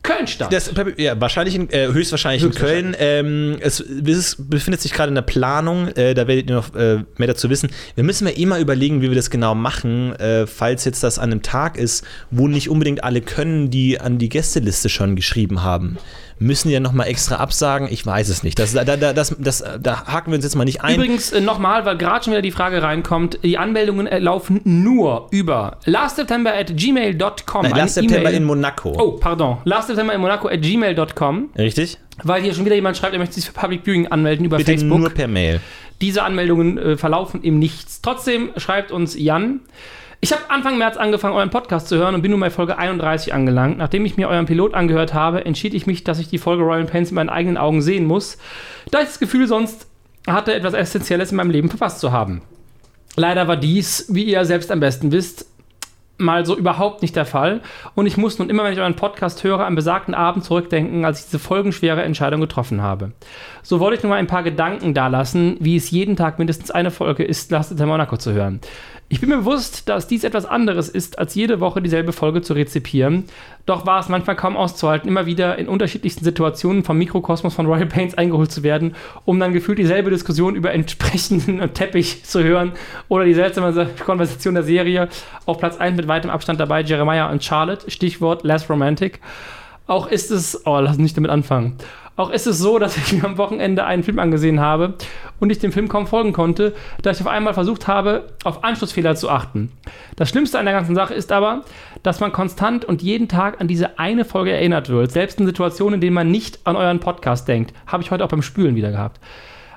Köln statt. Das, ja, wahrscheinlich in, äh, höchstwahrscheinlich in Köln. Ähm, es, es befindet sich gerade in der Planung. Äh, da werdet ihr noch äh, mehr dazu wissen. Wir müssen ja immer überlegen, wie wir das genau machen, äh, falls jetzt das an einem Tag ist, wo nicht unbedingt alle können, die an die Gästeliste schon geschrieben haben. Müssen die ja nochmal extra absagen? Ich weiß es nicht. Das, da, da, das, das, da haken wir uns jetzt mal nicht ein. Übrigens äh, nochmal, weil gerade schon wieder die Frage reinkommt, die Anmeldungen äh, laufen nur über lastseptember at gmail.com. Nein, Eine Last September E-Mail- in Monaco. Oh, pardon. Lastseptember in Monaco at gmail.com, Richtig? weil hier schon wieder jemand schreibt, er möchte sich für Public Viewing anmelden über Bitte Facebook. nur per Mail. Diese Anmeldungen äh, verlaufen im Nichts. Trotzdem schreibt uns Jan. Ich habe Anfang März angefangen, euren Podcast zu hören und bin nun bei Folge 31 angelangt. Nachdem ich mir euren Pilot angehört habe, entschied ich mich, dass ich die Folge Royal Pains mit meinen eigenen Augen sehen muss, da ich das Gefühl sonst hatte, etwas Essentielles in meinem Leben verpasst zu haben. Leider war dies, wie ihr selbst am besten wisst, mal so überhaupt nicht der Fall. Und ich muss nun immer, wenn ich euren Podcast höre, an besagten Abend zurückdenken, als ich diese folgenschwere Entscheidung getroffen habe. So wollte ich nur mal ein paar Gedanken dalassen, wie es jeden Tag mindestens eine Folge ist, Lastet in Monaco zu hören. Ich bin mir bewusst, dass dies etwas anderes ist, als jede Woche dieselbe Folge zu rezipieren. Doch war es manchmal kaum auszuhalten, immer wieder in unterschiedlichsten Situationen vom Mikrokosmos von Royal Pains eingeholt zu werden, um dann gefühlt dieselbe Diskussion über entsprechenden Teppich zu hören oder die seltsame Konversation der Serie. Auf Platz 1 mit weitem Abstand dabei Jeremiah und Charlotte, Stichwort Less Romantic. Auch ist es, oh, lass uns nicht damit anfangen. Auch ist es so, dass ich mir am Wochenende einen Film angesehen habe und ich dem Film kaum folgen konnte, da ich auf einmal versucht habe, auf Anschlussfehler zu achten. Das Schlimmste an der ganzen Sache ist aber, dass man konstant und jeden Tag an diese eine Folge erinnert wird, selbst in Situationen, in denen man nicht an euren Podcast denkt. Habe ich heute auch beim Spülen wieder gehabt.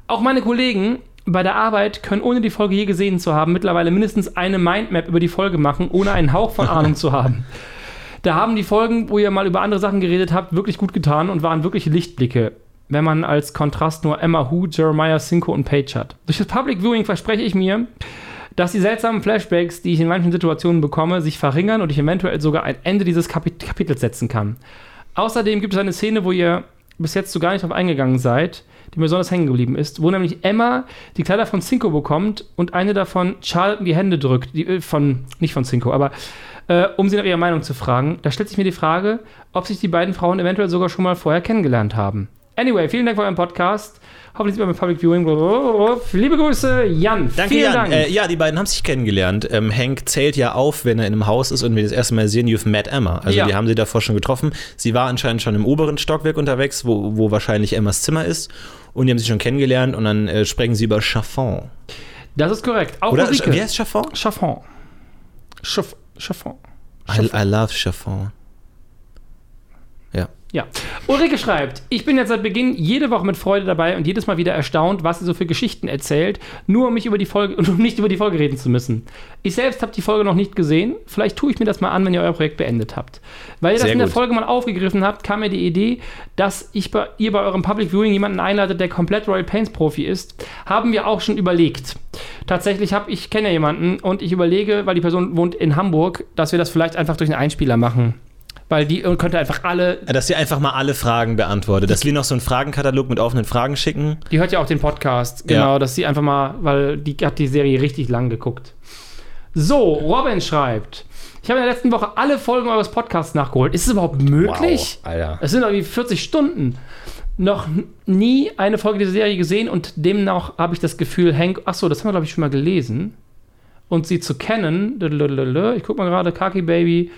Auch meine Kollegen bei der Arbeit können, ohne die Folge je gesehen zu haben, mittlerweile mindestens eine Mindmap über die Folge machen, ohne einen Hauch von Ahnung zu haben. Da haben die Folgen, wo ihr mal über andere Sachen geredet habt, wirklich gut getan und waren wirkliche Lichtblicke, wenn man als Kontrast nur Emma Hu, Jeremiah, Cinco und Page hat. Durch das Public Viewing verspreche ich mir, dass die seltsamen Flashbacks, die ich in manchen Situationen bekomme, sich verringern und ich eventuell sogar ein Ende dieses Kapit Kapitels setzen kann. Außerdem gibt es eine Szene, wo ihr bis jetzt so gar nicht drauf eingegangen seid, die mir besonders hängen geblieben ist, wo nämlich Emma die Kleider von Cinco bekommt und eine davon Charlotte in die Hände drückt, die, äh, von, nicht von Cinco, aber äh, um sie nach ihrer Meinung zu fragen. Da stellt sich mir die Frage, ob sich die beiden Frauen eventuell sogar schon mal vorher kennengelernt haben. Anyway, vielen Dank für euren Podcast. Hoffentlich sieht man mit Public Viewing. Liebe Grüße, Jan. Danke, vielen Jan. Dank. Äh, ja, die beiden haben sich kennengelernt. Ähm, Hank zählt ja auf, wenn er in einem Haus ist und wir das erste Mal sehen, you've met Emma. Also Ja. die haben sie davor schon getroffen. Sie war anscheinend schon im oberen Stockwerk unterwegs, wo, wo wahrscheinlich Emmas Zimmer ist. Und die haben sich schon kennengelernt und dann äh, sprechen sie über Chaffon. das ist korrekt. Auch Oder Ulrike. wie heißt Chaffon? Chaffon. Chaff Chaffon. I, I love Chaffon. Ja. Ulrike schreibt, ich bin jetzt seit Beginn jede Woche mit Freude dabei und jedes Mal wieder erstaunt, was sie so für Geschichten erzählt, nur um mich über die Folge und um nicht über die Folge reden zu müssen. Ich selbst habe die Folge noch nicht gesehen. Vielleicht tue ich mir das mal an, wenn ihr euer Projekt beendet habt. Weil ihr das Sehr in der gut. Folge mal aufgegriffen habt, kam mir die Idee, dass ich bei, ihr bei eurem Public Viewing jemanden einladet, der komplett Royal Pains Profi ist. Haben wir auch schon überlegt. Tatsächlich habe ich kenne ja jemanden und ich überlege, weil die Person wohnt in Hamburg, dass wir das vielleicht einfach durch einen Einspieler machen. Weil die könnte einfach alle Dass sie einfach mal alle Fragen beantwortet. Dass wir noch so einen Fragenkatalog mit offenen Fragen schicken. Die hört ja auch den Podcast, genau, Ja. dass sie einfach mal, weil die hat die Serie richtig lang geguckt. So, Robin schreibt, ich habe in der letzten Woche alle Folgen eures Podcasts nachgeholt. Ist es überhaupt möglich? Wow, Alter. Es sind irgendwie 40 Stunden. Noch nie eine Folge dieser Serie gesehen und demnach habe ich das Gefühl, Hank, achso, das haben wir glaube ich schon mal gelesen. Und sie zu kennen, ich guck mal gerade, Kaki Baby,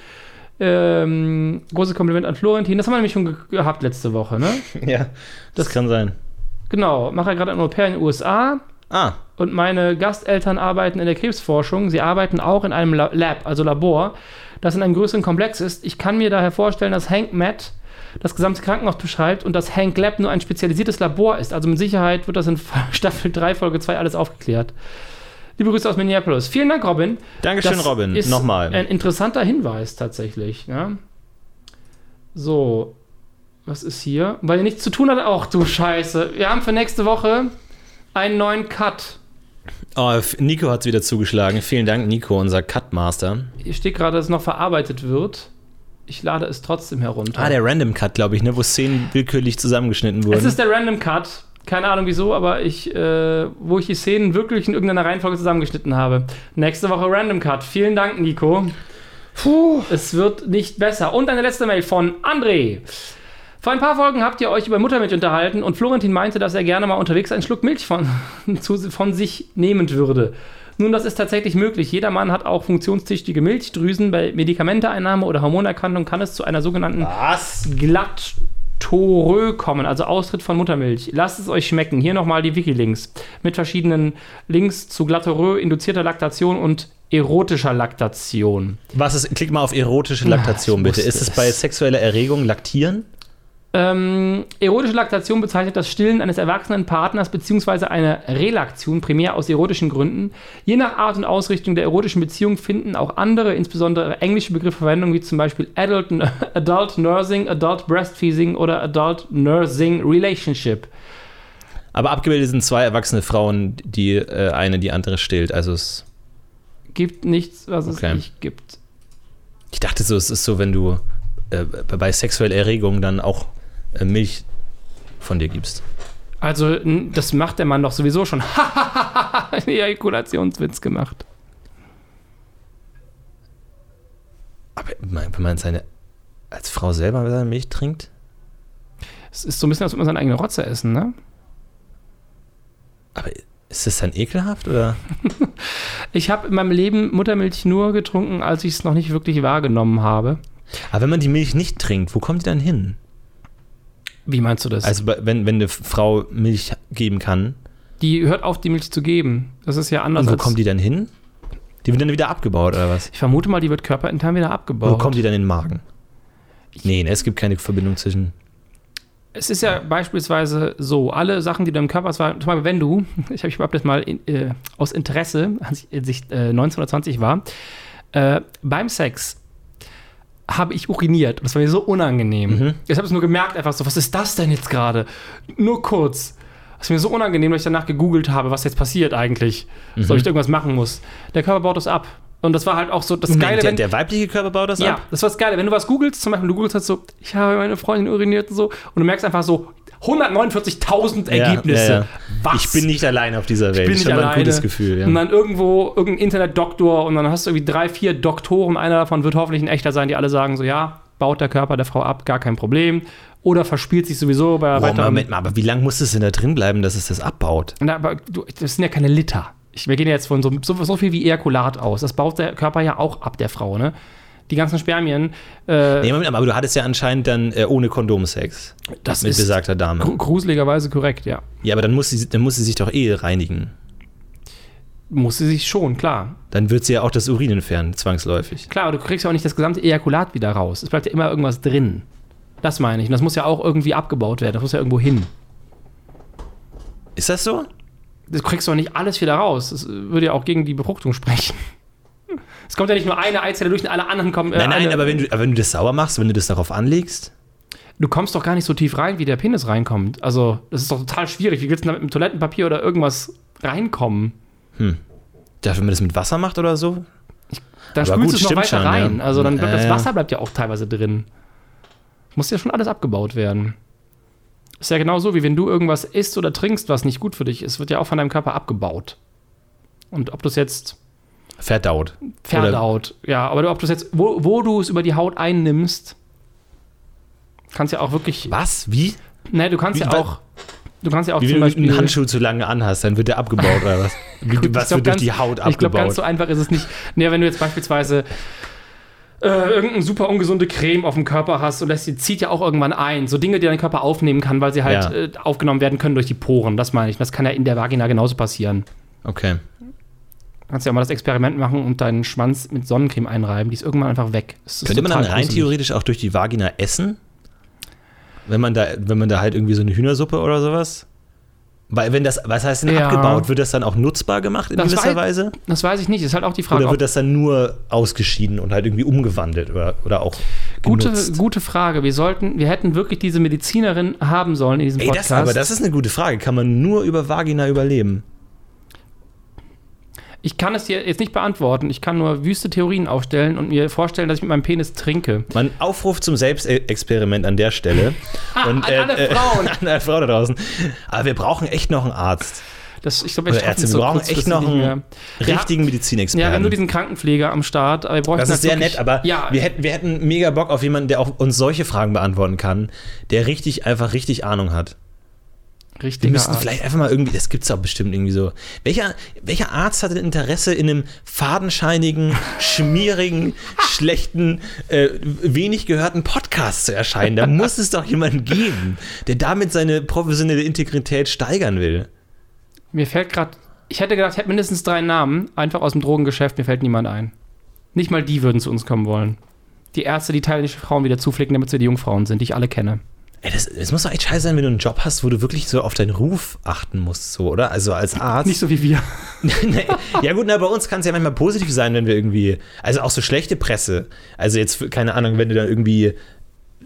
ähm, großes Kompliment an Florentin, das haben wir nämlich schon ge gehabt letzte Woche, ne? Ja, das, kann sein. Genau, mache ja gerade ein Au-pair in den USA Ah, und meine Gasteltern arbeiten in der Krebsforschung. Sie arbeiten auch in einem La- Lab, also Labor, das in einem größeren Komplex ist. Ich kann mir daher vorstellen, dass Hank Matt das gesamte Krankenhaus beschreibt und dass Hank Lab nur ein spezialisiertes Labor ist. Also mit Sicherheit wird das in Staffel 3, Folge 2 alles aufgeklärt. Liebe Grüße aus Minneapolis. Vielen Dank, Robin. Dankeschön, Das Robin. Ist Nochmal. Ein interessanter Hinweis tatsächlich. Ja? So, was ist hier? Weil ihr nichts zu tun hat, auch du Scheiße. Wir haben für nächste Woche einen neuen Cut. Oh, Nico hat es wieder zugeschlagen. Vielen Dank, Nico, unser Cutmaster. Hier steht gerade, dass es noch verarbeitet wird. Ich lade es trotzdem herunter. Ah, der Random Cut, glaube ich, ne, wo Szenen willkürlich zusammengeschnitten wurden. es ist der Random Cut. Keine Ahnung wieso, aber ich, äh, wo ich die Szenen wirklich in irgendeiner Reihenfolge zusammengeschnitten habe. Nächste Woche Random Cut. Vielen Dank, Nico. Puh, es wird nicht besser. Und eine letzte Mail von André. Vor ein paar Folgen habt ihr euch über Muttermilch unterhalten und Florentin meinte, dass er gerne mal unterwegs einen Schluck Milch von, zu, von sich nehmen würde. Nun, das ist tatsächlich möglich. Jeder Mann hat auch funktionstüchtige Milchdrüsen. Bei Medikamenteeinnahme oder Hormonerkannung kann es zu einer sogenannten Was? Glattorö kommen, also Austritt von Muttermilch. Lasst es euch schmecken. Hier nochmal die Wiki-Links mit verschiedenen Links zu Glattorö, induzierter Laktation und erotischer Laktation. Was ist, klick mal auf erotische Laktation, ich bitte. wusste Ist es es. bei sexueller Erregung Laktieren? Ähm, erotische Laktation bezeichnet das Stillen eines erwachsenen Partners bzw. eine Relaktion, primär aus erotischen Gründen. Je nach Art und Ausrichtung der erotischen Beziehung finden auch andere, insbesondere englische Begriffe Verwendung, wie zum Beispiel Adult, Adult Nursing, Adult Breastfeeding oder Adult Nursing Relationship. Aber abgebildet sind zwei erwachsene Frauen, die äh, eine die andere stillt. Also es, Gibt nichts, was es Okay. nicht gibt. ich dachte so, es ist so, wenn du äh, bei sexueller Erregung dann auch Milch von dir gibst. Also, das macht der Mann doch sowieso schon. Ejakulationswitz gemacht. Aber wenn man seine als Frau selber seine Milch trinkt? Es ist so ein bisschen, als würde man seine eigene Rotze essen, ne? Aber ist das dann ekelhaft oder? Ich habe in meinem Leben Muttermilch nur getrunken, als ich es noch nicht wirklich wahrgenommen habe. Aber wenn man die Milch nicht trinkt, wo kommt die dann hin? Wie meinst du das? Also wenn, wenn eine Frau Milch geben kann, die hört auf, die Milch zu geben. Das ist ja anders und wo kommt die dann hin? Die wird dann wieder abgebaut oder was? ich vermute mal, die wird körperintern wieder Wo abgebaut. kommt die dann in den Magen? Nee, ne, es gibt keine Verbindung zwischen. Es ist ja beispielsweise so, alle Sachen, die du im Körper hast, zum Beispiel, wenn du, ich habe ich überhaupt das mal in, äh, aus Interesse, als ich, als ich äh, 19 oder 20 war, äh, beim Sex habe ich uriniert. Und das war mir so unangenehm. Mhm. Ich habe es nur gemerkt, einfach so, was ist das denn jetzt gerade? Nur kurz. Das ist mir so unangenehm, dass ich danach gegoogelt habe, was jetzt passiert eigentlich. Mhm. So, ob ich da irgendwas machen muss. Der Körper baut das ab. Und das war halt auch so das Geile, der, wenn, der weibliche Körper baut das ja, ab? das war das Geile. Wenn du was googelst, zum Beispiel du googelst halt so, ich habe meine Freundin uriniert und so, und du merkst einfach so 149.000 Ergebnisse. Ja, ja. Was? Ich bin nicht allein auf dieser Welt. bin nicht Schon mal ein alleine. gutes Gefühl. Ja. Und dann irgendwo irgendein Internetdoktor und dann hast du irgendwie drei, vier Doktoren. Einer davon wird hoffentlich ein echter sein, die alle sagen so, ja, baut der Körper der Frau ab, gar kein Problem. Oder verspielt sich sowieso bei Boah, weiteren- Moment mal, aber wie lange muss es denn da drin bleiben, dass es das abbaut? Na, aber du, das sind ja keine Liter. Ich, wir gehen jetzt von so, so, so viel wie Ejakulat aus. Das baut der Körper ja auch ab, der Frau, ne? Die ganzen Spermien. Äh, Nee, Moment, aber du hattest ja anscheinend dann äh, ohne Kondom Sex das mit ist besagter Dame. gru- gruseligerweise korrekt, ja. Ja, aber dann muss, sie, dann muss sie sich doch eh reinigen. Muss sie sich schon, klar. Dann wird sie ja auch das Urin entfernen, zwangsläufig. Klar, aber du kriegst ja auch nicht das gesamte Ejakulat wieder raus. Es bleibt ja immer irgendwas drin. Das meine ich. Und das muss ja auch irgendwie abgebaut werden. Das muss ja irgendwo hin. Ist das so? Das kriegst du auch nicht alles wieder raus. Das würde ja auch gegen die Befruchtung sprechen. Es kommt ja nicht nur eine Eizelle durch und alle anderen kommen. äh, Nein, nein, aber wenn, du, aber wenn du das sauber machst, wenn du das darauf anlegst, Du kommst doch gar nicht so tief rein, wie der Penis reinkommt. Also, das ist doch total schwierig. Wie willst du da mit dem Toilettenpapier oder irgendwas reinkommen? darf wenn man das mit Wasser macht oder so? Dann Aber spülst du es noch weiter schon, rein. ja. Also, dann bleibt Ja, das ja. Wasser bleibt ja auch teilweise drin. Muss ja schon alles abgebaut werden. Ist ja genauso, wie wenn du irgendwas isst oder trinkst, was nicht gut für dich ist, wird ja auch von deinem Körper abgebaut. Und ob du es jetzt Verdaut. verdaut, ja, aber ob du es jetzt, wo, wo du es über die Haut einnimmst, kannst ja auch wirklich, Was? Wie? ne, du kannst Wie- ja auch, du kannst ja auch Wie zum wenn du Beispiel, einen Handschuh zu lange anhast, dann wird der abgebaut oder was? Was glaub, wird durch ganz- die Haut Ich glaube, ganz abgebaut? so einfach ist es nicht. Nee, wenn du jetzt beispielsweise äh, irgendeine super ungesunde Creme auf dem Körper hast und das die zieht ja auch irgendwann ein. So Dinge, die dein Körper aufnehmen kann, weil sie halt Ja. äh, aufgenommen werden können durch die Poren. Das meine ich. Das kann ja in der Vagina genauso passieren. okay. Du kannst ja mal das Experiment machen und deinen Schwanz mit Sonnencreme einreiben. Die ist irgendwann einfach weg. Könnte man dann rein gruselig. theoretisch auch durch die Vagina essen? Wenn man da, wenn man da halt irgendwie so eine Hühnersuppe oder sowas? Weil wenn das, was heißt denn Ja. abgebaut? Wird das dann auch nutzbar gemacht in Das gewisser wei- Weise? Das weiß ich nicht. Ist halt auch die Frage. Oder wird das dann nur ausgeschieden und halt irgendwie umgewandelt oder, oder auch Gute, genutzt? gute Frage. Wir sollten, wir hätten wirklich diese Medizinerin haben sollen in diesem Ey, Podcast. das, aber das ist eine gute Frage. Kann man nur über Vagina überleben? Ich kann es dir jetzt nicht beantworten. Ich kann nur wüste Theorien aufstellen und mir vorstellen, dass ich mit meinem Penis trinke. Man Aufruf zum Selbstexperiment an der Stelle. und, an alle Frauen. an alle Frauen da draußen. Aber wir brauchen echt noch einen Arzt. Das, ich glaube, Oder Ärzte. Wir brauchen echt noch einen richtigen Ja, Medizinexperten. wir haben nur diesen Krankenpfleger am Start. Wir Das halt ist sehr wirklich- nett, aber ja, wir, hätten, wir hätten mega Bock auf jemanden, der auch uns solche Fragen beantworten kann, der richtig, einfach richtig Ahnung hat. Wir richtiger müssten Arzt. vielleicht einfach mal irgendwie, das gibt es auch bestimmt irgendwie so. Welcher, welcher Arzt hat denn Interesse, in einem fadenscheinigen, schmierigen, schlechten, äh, wenig gehörten Podcast zu erscheinen? Da muss es doch jemanden geben, der damit seine professionelle Integrität steigern will. Mir fällt gerade, ich hätte gedacht, ich hätte mindestens drei Namen, einfach aus dem Drogengeschäft, mir fällt niemand ein. Nicht mal die würden zu uns kommen wollen. Die Ärzte, die thailändische Frauen wieder zuflicken, damit sie die Jungfrauen sind, die ich alle kenne. Ey, das, das muss doch echt scheiße sein, wenn du einen Job hast, wo du wirklich so auf deinen Ruf achten musst, so, oder? Also als Arzt. Nicht so wie wir. Nee, ja gut, na, bei uns kann es ja manchmal positiv sein, wenn wir irgendwie, also auch so schlechte Presse, also jetzt, keine Ahnung, wenn du dann irgendwie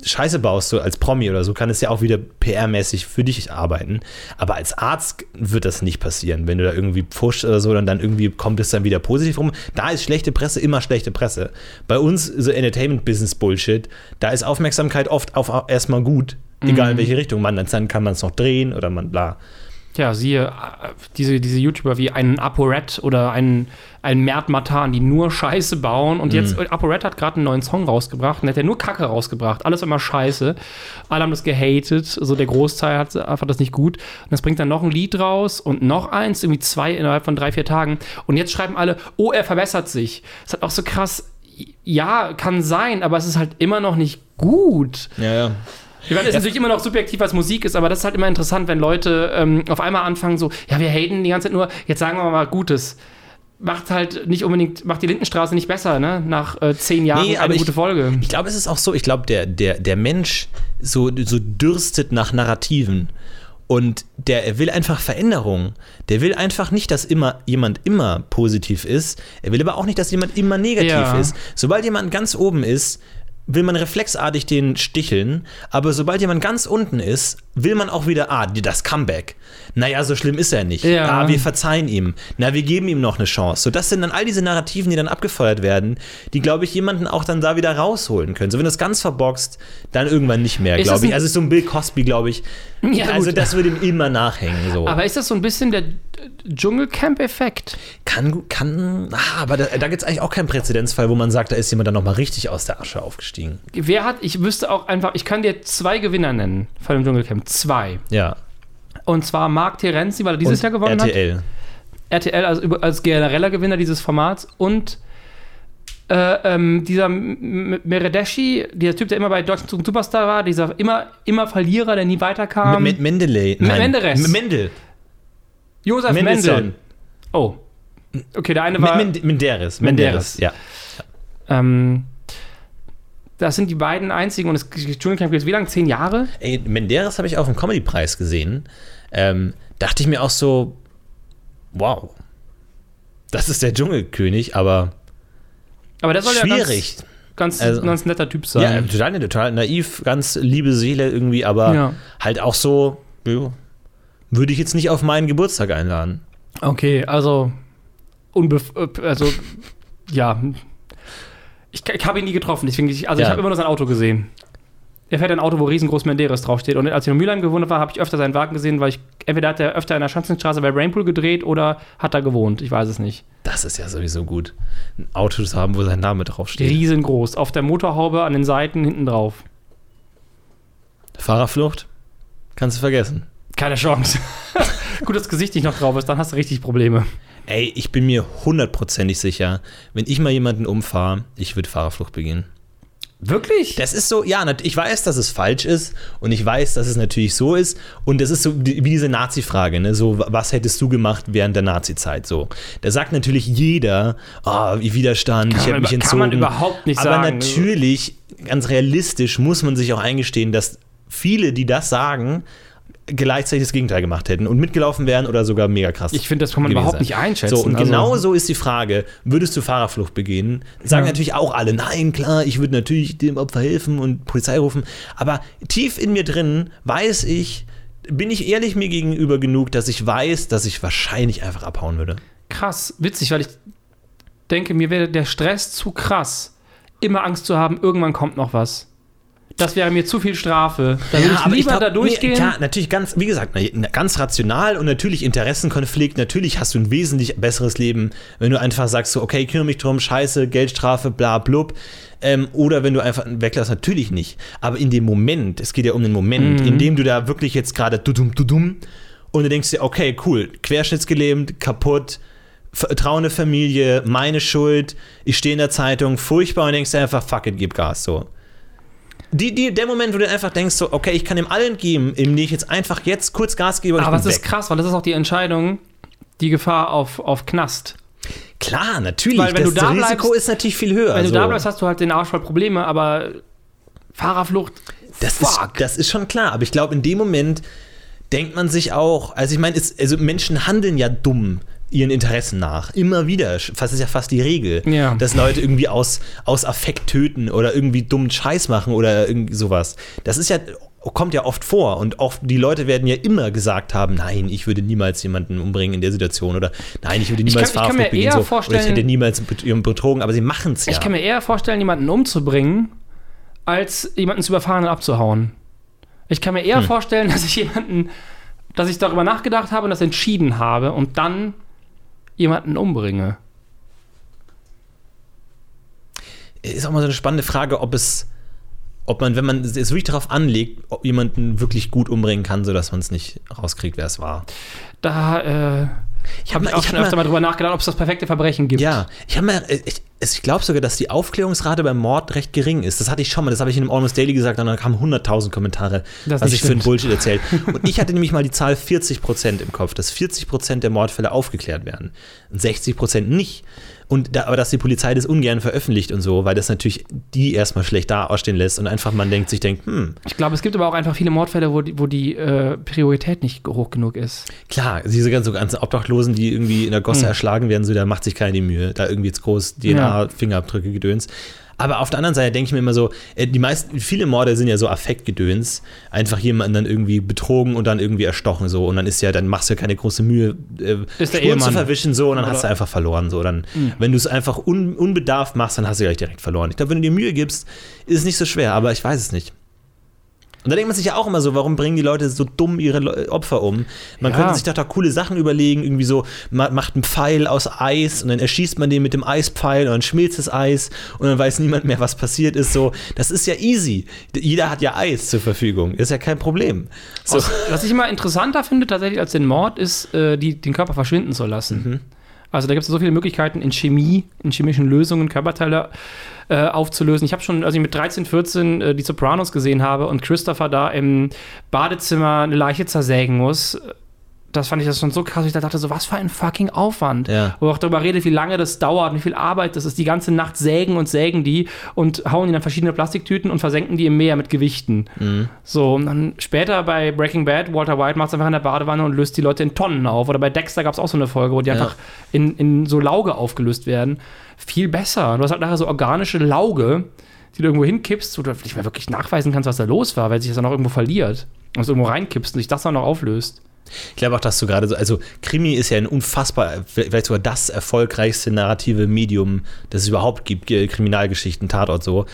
Scheiße baust, so als Promi oder so, kann es ja auch wieder PR-mäßig für dich arbeiten. Aber als Arzt wird das nicht passieren. Wenn du da irgendwie pfuscht oder so, dann, dann irgendwie kommt es dann wieder positiv rum. Da ist schlechte Presse immer schlechte Presse. Bei uns, so Entertainment-Business-Bullshit, da ist Aufmerksamkeit oft auf erstmal gut, egal in welche Richtung man, dann kann man es noch drehen oder man bla. Ja, siehe, diese, diese YouTuber wie einen ApoRed oder einen, einen Mert Matan, die nur Scheiße bauen. Und jetzt, ApoRed hat gerade einen neuen Song rausgebracht und hat ja nur Kacke rausgebracht. Alles immer Scheiße. Alle haben das gehatet. So der Großteil hat einfach das nicht gut. Und das bringt dann noch ein Lied raus und noch eins, irgendwie zwei innerhalb von drei, vier Tagen. Und jetzt schreiben alle, oh, er verbessert sich. Das ist halt auch so krass. Ja, kann sein, aber es ist halt immer noch nicht gut. Ja, ja. Ich meine, es ist natürlich immer noch subjektiv, was Musik ist, aber das ist halt immer interessant, wenn Leute ähm, auf einmal anfangen so, ja, wir haten die ganze Zeit nur, jetzt sagen wir mal Gutes. Macht halt nicht unbedingt, macht die Lindenstraße nicht besser, ne? Nach äh, zehn Jahren Nee, eine ich- gute Folge. Ich glaube, es ist auch so, ich glaube, der, der, der Mensch so, so dürstet nach Narrativen. Und der er will einfach Veränderung. Der will einfach nicht, dass immer jemand immer positiv ist. Er will aber auch nicht, dass jemand immer negativ Ja. ist. Sobald jemand ganz oben ist, will man reflexartig den sticheln, aber sobald jemand ganz unten ist, will man auch wieder, ah, das Comeback. Naja, so schlimm ist er nicht. Ja. Ah, wir verzeihen ihm. Na, wir geben ihm noch eine Chance. So, das sind dann all diese Narrativen, die dann abgefeuert werden, die, glaube ich, jemanden auch dann da wieder rausholen können. So, wenn du es ganz verboxt, dann irgendwann nicht mehr, Ist glaube ich. Also so ein Bill Cosby, glaube ich. Ja, also gut. das würde ihm immer nachhängen. So. Aber ist das so ein bisschen der, Dschungelcamp-Effekt. Kann, kann, ah, aber da, da gibt es eigentlich auch keinen Präzedenzfall, wo man sagt, da ist jemand dann nochmal richtig aus der Asche aufgestiegen. Wer hat, ich wüsste auch einfach, ich kann dir zwei Gewinner nennen von dem Dschungelcamp. Zwei. Ja. Und zwar Marc Terenzi, weil er dieses Und Jahr gewonnen RTL. hat. RTL als, über- als genereller Gewinner dieses Formats und äh, ähm, dieser Meredeschi, dieser Typ, der immer bei Deutschland Superstar war, dieser immer, immer Verlierer, der nie weiterkam. Mit Mendeley. M- Menderes. M- Mendel. Josef Mendelssohn. Mendel. Oh. Okay, der eine war. Mend- Menderes. Menderes. Menderes. Ja. Ähm, das sind die beiden einzigen und das Dschungelcamp gibt es wie lange? Zehn Jahre? Ey, Menderes habe ich auf dem Comedy-Preis gesehen. Ähm, dachte ich mir auch so, wow. Das ist der Dschungelkönig, aber Aber der soll schwierig. ja ganz, ganz, Also- ganz netter Typ Ja, sein. total, total naiv, ganz liebe Seele irgendwie, aber Ja. halt auch so, jo, würde ich jetzt nicht auf meinen Geburtstag einladen. Okay, also. Unbef also, ja. Ich, ich habe ihn nie getroffen, deswegen, ich, also ich Ja. habe immer nur sein Auto gesehen. Er fährt ein Auto, wo riesengroß Menderes draufsteht. Und als ich in Mülheim gewohnt war, habe ich öfter seinen Wagen gesehen, weil ich entweder hat er öfter in der Schanzenstraße bei Rainpool gedreht oder hat er gewohnt. Ich weiß es nicht. Das ist ja sowieso gut. Ein Auto zu haben, wo sein Name draufsteht. Riesengroß. Auf der Motorhaube, an den Seiten, hinten drauf. Fahrerflucht? Kannst du vergessen. Keine Chance. Gut, das Gesicht nicht noch drauf ist, dann hast du richtig Probleme. Ey, ich bin mir hundertprozentig sicher, wenn ich mal jemanden umfahre, ich würde Fahrerflucht begehen. Wirklich? Das ist so, ja, ich weiß, dass es falsch ist und ich weiß, dass es natürlich so ist und das ist so wie diese Nazi-Frage, ne? so, wa- was hättest du gemacht während der Nazi-Zeit, so. Da sagt natürlich jeder, ah, wie Widerstand, Kann ich habe mich über- entzogen. kann man überhaupt nicht Aber sagen. natürlich, ganz realistisch, muss man sich auch eingestehen, dass viele, die das sagen, gleichzeitig das Gegenteil gemacht hätten und mitgelaufen wären oder sogar mega krass. Ich finde, das kann man überhaupt sein. nicht einschätzen. So, und Also- genau so ist die Frage, würdest du Fahrerflucht begehen? Sagen Ja. natürlich auch alle, nein, klar, ich würde natürlich dem Opfer helfen und Polizei rufen. Aber tief in mir drin weiß ich, bin ich ehrlich mir gegenüber genug, dass ich weiß, dass ich wahrscheinlich einfach abhauen würde. krass, witzig, weil ich denke, mir wäre der Stress zu krass, immer Angst zu haben, irgendwann kommt noch was. Das wäre mir zu viel Strafe. Da würde ich lieber glaub, da durchgehen. Nee, klar, natürlich ganz, wie gesagt, ganz rational und natürlich Interessenkonflikt. Natürlich hast du ein wesentlich besseres Leben, wenn du einfach sagst, so, okay, kümmere mich drum, scheiße, Geldstrafe, bla, blub. Ähm, oder wenn du einfach weglässt, natürlich nicht. Aber in dem Moment, es geht ja um den Moment, Mhm. in dem du da wirklich jetzt gerade dudum, dudum und du denkst dir, okay, cool, querschnittsgelähmt, kaputt, vertrauende Familie, meine Schuld, ich stehe in der Zeitung, furchtbar und denkst dir einfach, fuck it, gib Gas, so. Die, die, der Moment, wo du einfach denkst, so, okay, ich kann dem allen geben, indem ich jetzt einfach jetzt kurz Gas gebe Aber es bin ist krass, weil das ist auch die Entscheidung, die Gefahr auf, auf Knast. Klar, natürlich. Weil wenn das du da Risiko bleibst- ist natürlich viel höher. Wenn so. du da bleibst, hast du halt den Arsch voll Probleme, aber Fahrerflucht, das, ist, fuck. das ist schon klar. Aber ich glaube, in dem Moment denkt man sich auch, also ich meine, also Menschen handeln ja dumm ihren Interessen nach. Immer wieder. Das ist ja fast die Regel. Ja. Dass Leute irgendwie aus, aus Affekt töten oder irgendwie dummen Scheiß machen oder irgendwie sowas. Das ist ja, kommt ja oft vor. Und oft, die Leute werden ja immer gesagt haben, nein, ich würde niemals jemanden umbringen in der Situation oder nein, ich würde niemals kann- ich kann mir begehen. eher So, oder ich vorstellen- hätte niemals jemanden betrogen, aber sie machen es ja. ich kann mir eher vorstellen, jemanden umzubringen, als jemanden zu überfahren und abzuhauen. Ich kann mir eher Hm. vorstellen, dass ich jemanden, dass ich darüber nachgedacht habe und das entschieden habe und dann jemanden umbringe. ist auch mal so eine spannende Frage, ob es, ob man, wenn man es wirklich darauf anlegt, ob jemanden wirklich gut umbringen kann, sodass man es nicht rauskriegt, wer es war. Da äh, Ich habe ich auch schon öfter mal drüber nachgedacht, ob es das perfekte Verbrechen gibt. Ja, ich habe mal, ich, ich glaube sogar, dass die Aufklärungsrate beim Mord recht gering ist. Das hatte ich schon mal, das habe ich in einem Almost Daily gesagt und dann kamen 100.000 Kommentare, Das was ich für ein stimmt. Bullshit erzählt. Und ich hatte nämlich mal die Zahl 40% im Kopf, dass 40% der Mordfälle aufgeklärt werden und 60% nicht. Und da, aber dass die Polizei das ungern veröffentlicht und so, weil das natürlich die erstmal schlecht da ausstehen lässt und einfach man denkt sich denkt, hm, Ich glaube, es gibt aber auch einfach viele Mordfälle, wo die, wo die äh, Priorität nicht hoch genug ist. Klar, diese ganzen, ganzen Obdachlosen, die irgendwie in der Gosse Hm. erschlagen werden, so, da macht sich keiner die Mühe, da irgendwie jetzt groß DNA, Fingerabdrücke, Gedöns. Aber auf der anderen Seite denke ich mir immer so, äh, die meisten, viele Morde sind ja so Affektgedöns, einfach jemanden dann irgendwie betrogen und dann irgendwie erstochen so und dann ist ja, dann machst du ja keine große Mühe, äh, Ist der Spuren zu verwischen so und dann Oder- hast du einfach verloren so. Dann, wenn du es einfach un, unbedarft machst, dann hast du gleich direkt verloren. Ich glaube, wenn du dir Mühe gibst, ist es nicht so schwer, aber ich weiß es nicht. Und da denkt man sich ja auch immer so, warum bringen die Leute so dumm ihre Opfer um? Man Ja. könnte sich doch da coole Sachen überlegen, irgendwie so, man macht einen Pfeil aus Eis und dann erschießt man den mit dem Eispfeil und dann schmilzt das Eis und dann weiß niemand mehr, was passiert ist. So, das ist ja easy. Jeder hat ja Eis zur Verfügung. Ist ja kein Problem. So. Was, was ich immer interessanter finde tatsächlich als den Mord, ist, äh, die, den Körper verschwinden zu lassen. Mhm. Also da gibt es so viele Möglichkeiten in Chemie, in chemischen Lösungen, Körperteile äh, aufzulösen. Ich habe schon, als ich mit 13, 14 äh, die Sopranos gesehen habe und Christopher da im Badezimmer eine Leiche zersägen muss, das fand ich das schon so krass. Ich dachte so, was für ein fucking Aufwand. Ja. Wo auch darüber redet, wie lange das dauert, wie viel Arbeit das ist. Die ganze Nacht sägen und sägen die und hauen die dann verschiedene Plastiktüten und versenken die im Meer mit Gewichten. So, und dann später bei Breaking Bad, Walter White macht es einfach in der Badewanne und löst die Leute in Tonnen auf. Oder bei Dexter gab es auch so eine Folge, wo die Ja. einfach in, in so Lauge aufgelöst werden. Viel besser. Du hast halt nachher so organische Lauge, die du irgendwo hinkippst, wo du nicht mehr wirklich nachweisen kannst, was da los war, weil sich das dann auch irgendwo verliert. Und es irgendwo reinkippst und sich das dann noch auflöst. Ich glaube auch, dass du gerade so, also Krimi ist ja ein unfassbar, vielleicht sogar das erfolgreichste narrative Medium, das es überhaupt gibt, Ge- Kriminalgeschichten, Tatort so,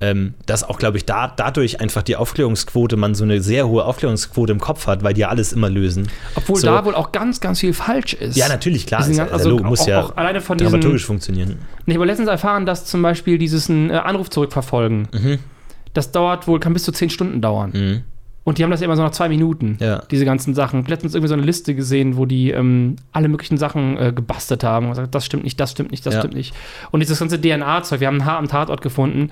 ähm, dass auch, glaube ich, da, dadurch einfach die Aufklärungsquote, man so eine sehr hohe Aufklärungsquote im Kopf hat, weil die ja alles immer lösen. Obwohl So. da wohl auch ganz, ganz viel falsch ist. Ja, natürlich, klar, Diesen ist also also, muss auch- ja auch alleine von diesen- dramaturgisch funktionieren. Ich habe letztens erfahren, dass zum Beispiel dieses äh, Anruf zurückverfolgen, das dauert wohl, kann bis zu zehn Stunden dauern. Mhm. Und die haben das ja immer so nach zwei Minuten, Ja. diese ganzen Sachen. Letztens irgendwie so eine Liste gesehen, wo die ähm, alle möglichen Sachen äh, gebastelt haben. Und gesagt, das stimmt nicht, das stimmt nicht, das Ja. stimmt nicht. Und dieses ganze DNA-Zeug, wir haben ein Haar am Tatort gefunden.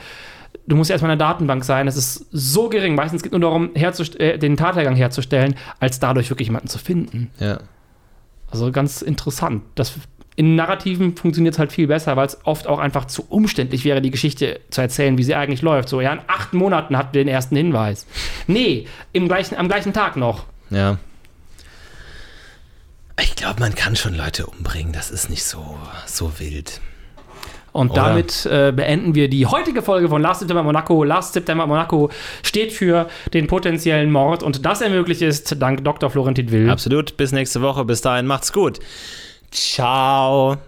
Du musst erstmal in der Datenbank sein. Das ist so gering. Meistens geht es nur darum, äh, den Tathergang herzustellen, als dadurch wirklich jemanden zu finden. Ja. Also ganz interessant. Das, in Narrativen funktioniert es halt viel besser, weil es oft auch einfach zu umständlich wäre, die Geschichte zu erzählen, wie sie eigentlich läuft. So, ja, in acht Monaten hatten wir den ersten Hinweis. Nee, im gleichen, am gleichen Tag noch. Ja. Ich glaube, man kann schon Leute umbringen. Das ist nicht so, so wild. Und Oder? damit äh, beenden wir die heutige Folge von Last September Monaco. Last September Monaco steht für den potenziellen Mord und das ermöglicht ist dank Dr. Florentin Will. Absolut. Bis nächste Woche. Bis dahin macht's gut. Ciao.